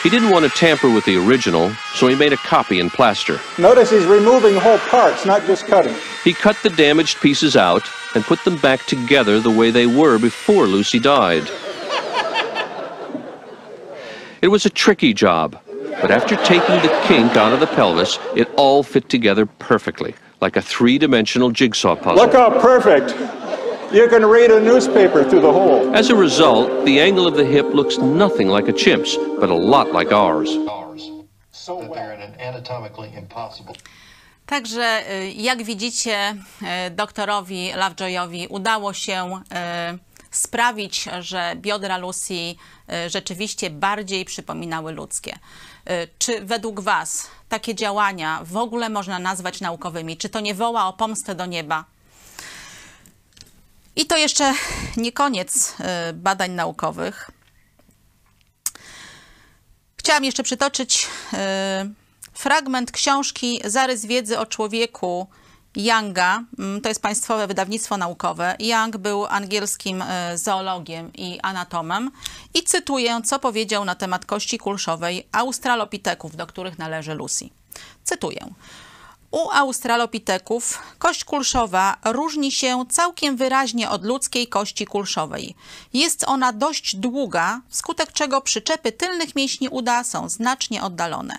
He didn't want to tamper with the original, so he made a copy in plaster. Notice he's removing whole parts, not just cutting. He cut the damaged pieces out and put them back together the way they were before Lucy died. It was a tricky job, but after taking the kink out of the pelvis, it all fit together perfectly, like a three-dimensional jigsaw puzzle. Look how perfect! You can read a newspaper through the hole. As a result, the angle of the hip looks nothing like a chimp's, but a lot like ours. So that they're in an anatomically impossible. Także y, jak widzicie, y, doktorowi Lovejoyowi udało się y, sprawić, że biodra Lucy rzeczywiście bardziej przypominały ludzkie. Czy według Was takie działania w ogóle można nazwać naukowymi? Czy to nie woła o pomstę do nieba? I to jeszcze nie koniec e, badań naukowych. Chciałam jeszcze przytoczyć e, fragment książki Zarys wiedzy o człowieku Younga. Mm, to jest państwowe wydawnictwo naukowe. Young był angielskim e, zoologiem i anatomem. I cytuję, co powiedział na temat kości kulszowej australopiteków, do których należy Lucy. Cytuję. U australopiteków kość kulszowa różni się całkiem wyraźnie od ludzkiej kości kulszowej. Jest ona dość długa, wskutek czego przyczepy tylnych mięśni uda są znacznie oddalone.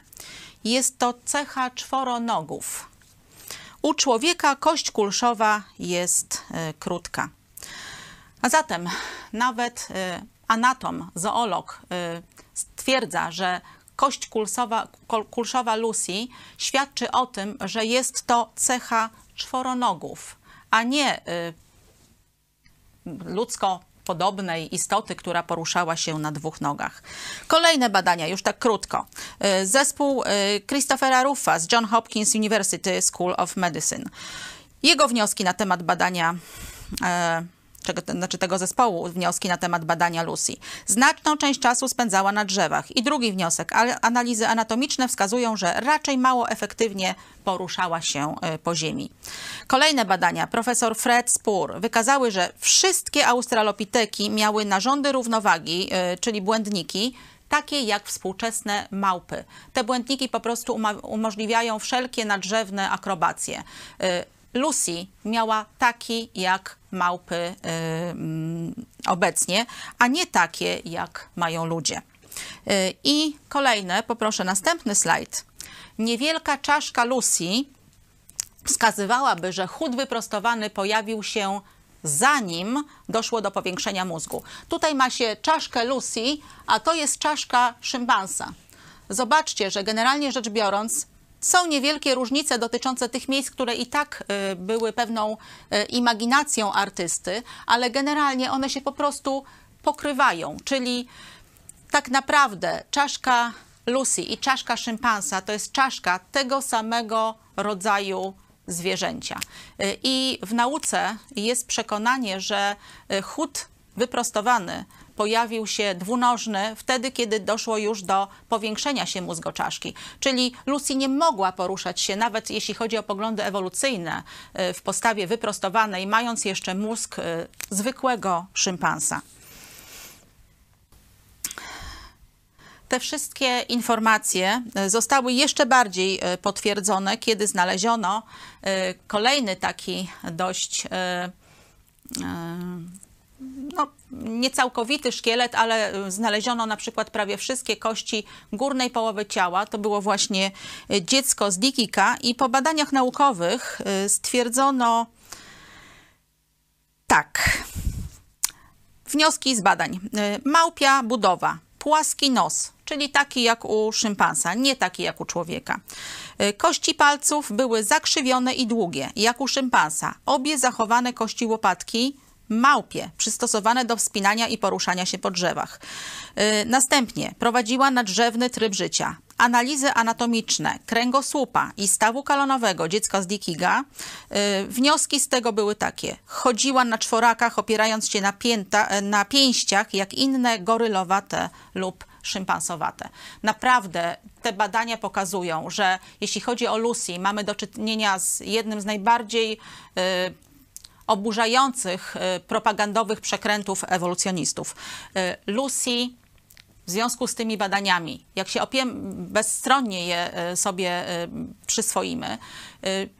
Jest to cecha czworonogów. U człowieka kość kulszowa jest y, krótka. A zatem nawet y, anatom, zoolog y, stwierdza, że kość kulsowa, kulszowa Lucy świadczy o tym, że jest to cecha czworonogów, a nie ludzko podobnej istoty, która poruszała się na dwóch nogach. Kolejne badania, już tak krótko. Y, zespół y, Christophera Ruffa z John Hopkins University School of Medicine. Jego wnioski na temat badania y, czego, znaczy tego zespołu wnioski na temat badania Lucy. Znaczną część czasu spędzała na drzewach. I drugi wniosek. Analizy anatomiczne wskazują, że raczej mało efektywnie poruszała się e, po ziemi. Kolejne badania profesor Fred Spur wykazały, że wszystkie australopiteki miały narządy równowagi, e, czyli błędniki, takie jak współczesne małpy. Te błędniki po prostu umożliwiają wszelkie nadrzewne akrobacje. E, Lucy miała taki jak małpy y, mm, obecnie, a nie takie jak mają ludzie. Y, I kolejne, poproszę następny slajd. Niewielka czaszka Lucy wskazywałaby, że chód wyprostowany pojawił się zanim doszło do powiększenia mózgu. Tutaj ma się czaszkę Lucy, a to jest czaszka szympansa. Zobaczcie, że generalnie rzecz biorąc, są niewielkie różnice dotyczące tych miejsc, które i tak y, były pewną y, imaginacją artysty, ale generalnie one się po prostu pokrywają, czyli tak naprawdę czaszka Lucy i czaszka szympansa to jest czaszka tego samego rodzaju zwierzęcia. Y, I w nauce jest przekonanie, że chód wyprostowany pojawił się dwunożny wtedy, kiedy doszło już do powiększenia się mózgoczaszki. Czyli Lucy nie mogła poruszać się, nawet jeśli chodzi o poglądy ewolucyjne, y, w postawie wyprostowanej, mając jeszcze mózg y, zwykłego szympansa. Te wszystkie informacje y, zostały jeszcze bardziej potwierdzone, kiedy znaleziono kolejny taki dość no, niecałkowity szkielet, ale y, znaleziono na przykład prawie wszystkie kości górnej połowy ciała. To było właśnie y, dziecko z Dikika i po badaniach naukowych y, stwierdzono tak. Wnioski z badań. Małpia budowa, płaski nos, czyli taki jak u szympansa, nie taki jak u człowieka. Kości palców były zakrzywione i długie, jak u szympansa. Obie zachowane kości łopatki małpie, przystosowane do wspinania i poruszania się po drzewach. Y, Następnie prowadziła nadrzewny tryb życia. Analizy anatomiczne kręgosłupa i stawu kolonowego dziecka z Dikiga. Y, Wnioski z tego były takie. Chodziła na czworakach, opierając się na, pięta, na pięściach, jak inne gorylowate lub szympansowate. Naprawdę te badania pokazują, że jeśli chodzi o Lucy, mamy do czynienia z jednym z najbardziej y, oburzających y, propagandowych przekrętów ewolucjonistów. Y, Lucy w związku z tymi badaniami, jak się opiem, bezstronnie je y, sobie przyswoimy,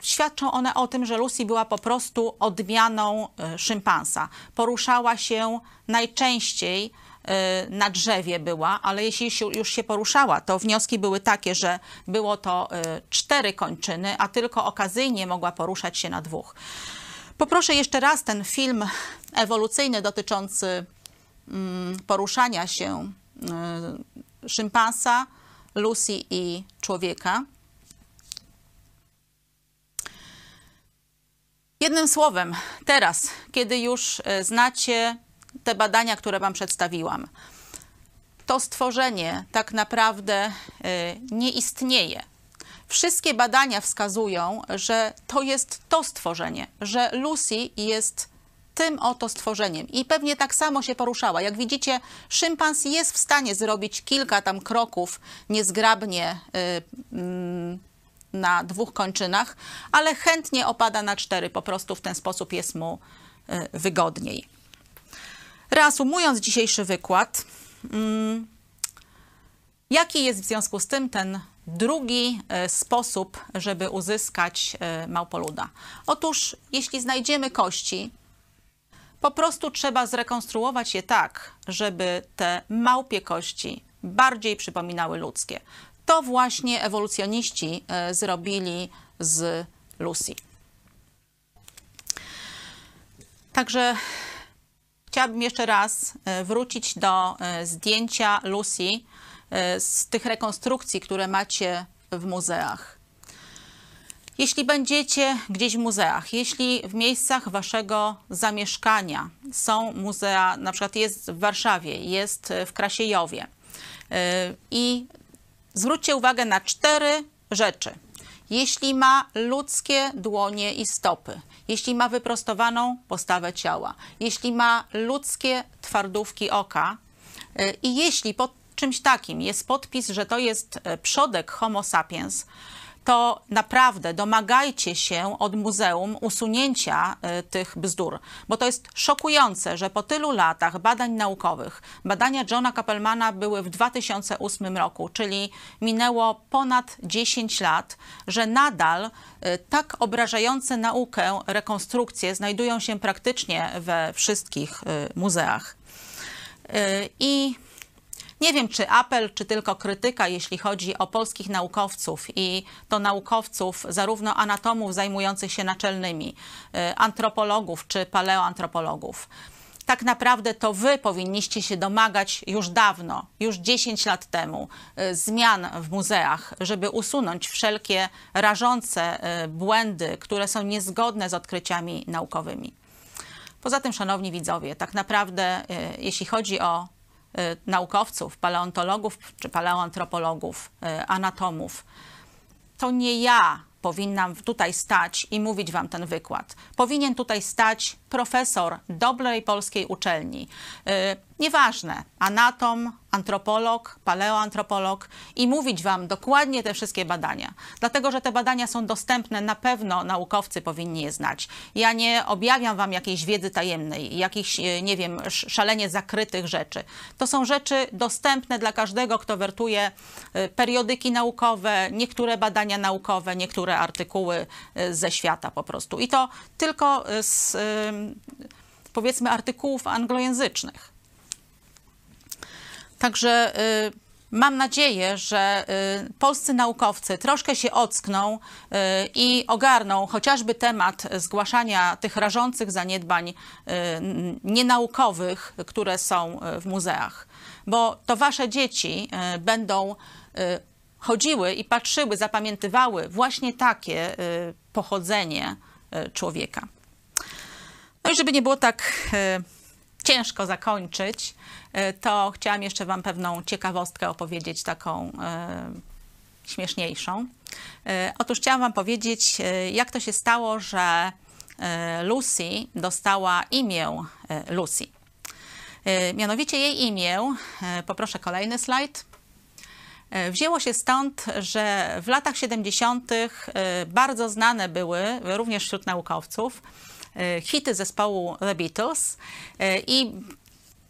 świadczą one o tym, że Lucy była po prostu odmianą szympansa. Poruszała się najczęściej na drzewie była, ale jeśli już się poruszała, to wnioski były takie, że było to cztery kończyny, a tylko okazyjnie mogła poruszać się na dwóch. Poproszę jeszcze raz ten film ewolucyjny dotyczący mm, poruszania się y, szympansa, Lucy i człowieka. Jednym słowem, teraz, kiedy już y, znacie te badania, które Wam przedstawiłam, to stworzenie tak naprawdę y, nie istnieje. Wszystkie badania wskazują, że to jest to stworzenie, że Lucy jest tym oto stworzeniem i pewnie tak samo się poruszała. Jak widzicie, szympans jest w stanie zrobić kilka tam kroków niezgrabnie y, mm, na dwóch kończynach, ale chętnie opada na cztery, po prostu w ten sposób jest mu y, wygodniej. Reasumując dzisiejszy wykład, mm, Jaki jest w związku z tym ten drugi e, sposób, żeby uzyskać e, małpoluda? Otóż, jeśli znajdziemy kości, po prostu trzeba zrekonstruować je tak, żeby te małpie kości bardziej przypominały ludzkie. To właśnie ewolucjoniści e, zrobili z Lucy. Także Chciałabym jeszcze raz wrócić do zdjęcia Lucy z tych rekonstrukcji, które macie w muzeach. Jeśli będziecie gdzieś w muzeach, jeśli w miejscach waszego zamieszkania są muzea, na przykład jest w Warszawie, jest w Krasiejowie i zwróćcie uwagę na cztery rzeczy. Jeśli ma ludzkie dłonie i stopy, jeśli ma wyprostowaną postawę ciała, jeśli ma ludzkie twardówki oka y, i jeśli pod czymś takim jest podpis, że to jest y, przodek Homo sapiens, to naprawdę domagajcie się od muzeum usunięcia y, tych bzdur, bo to jest szokujące, że po tylu latach badań naukowych, badania Johna Kappelmana były w 2008 roku, czyli minęło ponad 10 lat, że nadal y, tak obrażające naukę rekonstrukcje znajdują się praktycznie we wszystkich muzeach. I nie wiem, czy apel, czy tylko krytyka, jeśli chodzi o polskich naukowców i to naukowców zarówno anatomów zajmujących się naczelnymi, y, antropologów czy paleoantropologów. Tak naprawdę to wy powinniście się domagać już dawno, już 10 lat temu, y, zmian w muzeach, żeby usunąć wszelkie rażące y, błędy, które są niezgodne z odkryciami naukowymi. Poza tym, szanowni widzowie, tak naprawdę, jeśli chodzi o naukowców, paleontologów czy paleoantropologów, y, anatomów, to nie ja powinnam tutaj stać i mówić wam ten wykład. Powinien tutaj stać profesor dobrej polskiej uczelni. Yy, nieważne, anatom, antropolog, paleoantropolog i mówić wam dokładnie te wszystkie badania. Dlatego, że te badania są dostępne, na pewno naukowcy powinni je znać. Ja nie objawiam wam jakiejś wiedzy tajemnej, jakichś, yy, nie wiem, szalenie zakrytych rzeczy. To są rzeczy dostępne dla każdego, kto wertuje yy, periodyki naukowe, niektóre badania naukowe, niektóre artykuły ze świata po prostu. I to tylko z powiedzmy artykułów anglojęzycznych. Także y, mam nadzieję, że y, polscy naukowcy troszkę się ockną y, i ogarną chociażby temat zgłaszania tych rażących zaniedbań nienaukowych, które są w muzeach. Bo to wasze dzieci będą chodziły i patrzyły, zapamiętywały właśnie takie pochodzenie człowieka. No i żeby nie było tak e, ciężko zakończyć, e, to chciałam jeszcze Wam pewną ciekawostkę opowiedzieć, taką e, śmieszniejszą. Otóż chciałam Wam powiedzieć, jak to się stało, że Lucy dostała imię Lucy. Mianowicie jej imię, poproszę kolejny slajd, wzięło się stąd, że w latach 70. bardzo znane były, również wśród naukowców, hity zespołu The Beatles e, i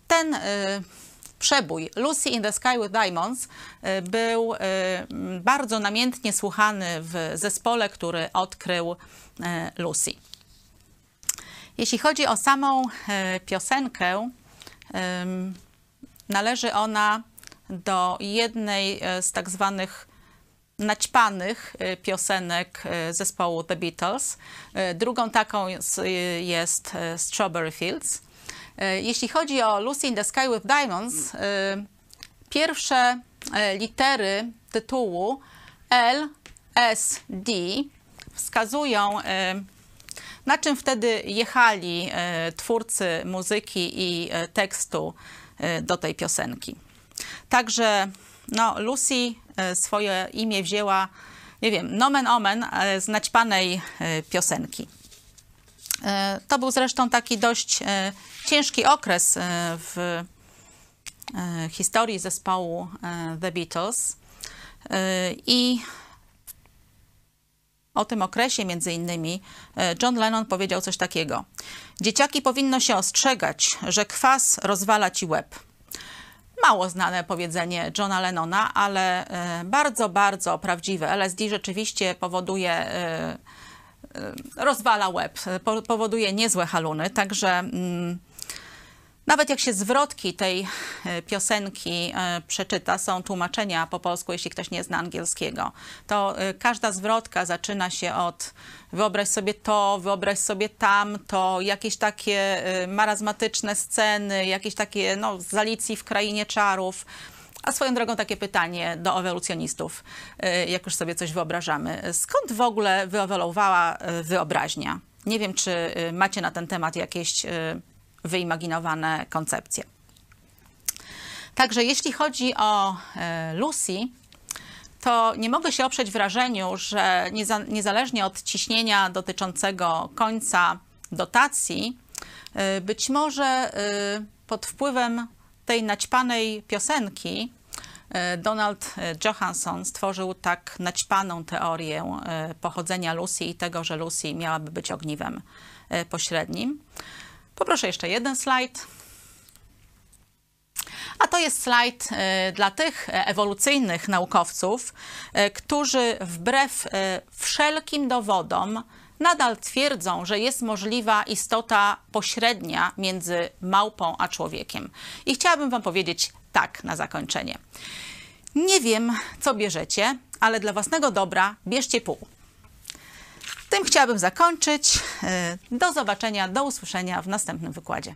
ten e, przebój Lucy in the Sky with Diamonds był bardzo namiętnie słuchany w zespole, który odkrył Lucy. Jeśli chodzi o samą piosenkę, należy ona do jednej z tak zwanych naćpanych y, piosenek y, zespołu The Beatles. Y, drugą taką jest Strawberry Fields. Jeśli chodzi o Lucy in the Sky with Diamonds, pierwsze litery tytułu L, S, D wskazują, na czym wtedy jechali twórcy muzyki i tekstu do tej piosenki. Także no, Lucy E, swoje imię wzięła, nie wiem, nomen omen e, z naćpanej e, piosenki. To był zresztą taki dość ciężki okres w historii zespołu The Beatles. I o tym okresie między innymi John Lennon powiedział coś takiego. Dzieciaki powinno się ostrzegać, że kwas rozwala ci łeb mało znane powiedzenie Johna Lennona, ale e, bardzo, bardzo prawdziwe. LSD rzeczywiście powoduje, e, e, rozwala łeb, powoduje niezłe haluny, także mm, nawet jak się zwrotki tej e, piosenki e, przeczyta, są tłumaczenia po polsku, jeśli ktoś nie zna angielskiego, to e, każda zwrotka zaczyna się od wyobraź sobie to, wyobraź sobie tamto, jakieś takie marazmatyczne sceny, jakieś takie no, z Alicji w Krainie Czarów. A swoją drogą takie pytanie do ewolucjonistów, jak już sobie coś wyobrażamy. Skąd w ogóle wyewoluowała wyobraźnia? Nie wiem, czy macie na ten temat jakieś wyimaginowane koncepcje. Także jeśli chodzi o e, Lucy, to nie mogę się oprzeć wrażeniu, że niezależnie od ciśnienia dotyczącego końca dotacji, e, być może e, pod wpływem tej naćpanej piosenki Donald Johansson stworzył tak naćpaną teorię pochodzenia Lucy i tego, że Lucy miałaby być ogniwem pośrednim. Poproszę jeszcze jeden slajd. A to jest slajd e, dla tych ewolucyjnych naukowców, e, którzy wbrew e, wszelkim dowodom nadal twierdzą, że jest możliwa istota pośrednia między małpą a człowiekiem. I chciałabym Wam powiedzieć tak na zakończenie. Nie wiem, co bierzecie, ale dla własnego dobra bierzcie pół. Tym chciałabym zakończyć. Do zobaczenia, do usłyszenia w następnym wykładzie.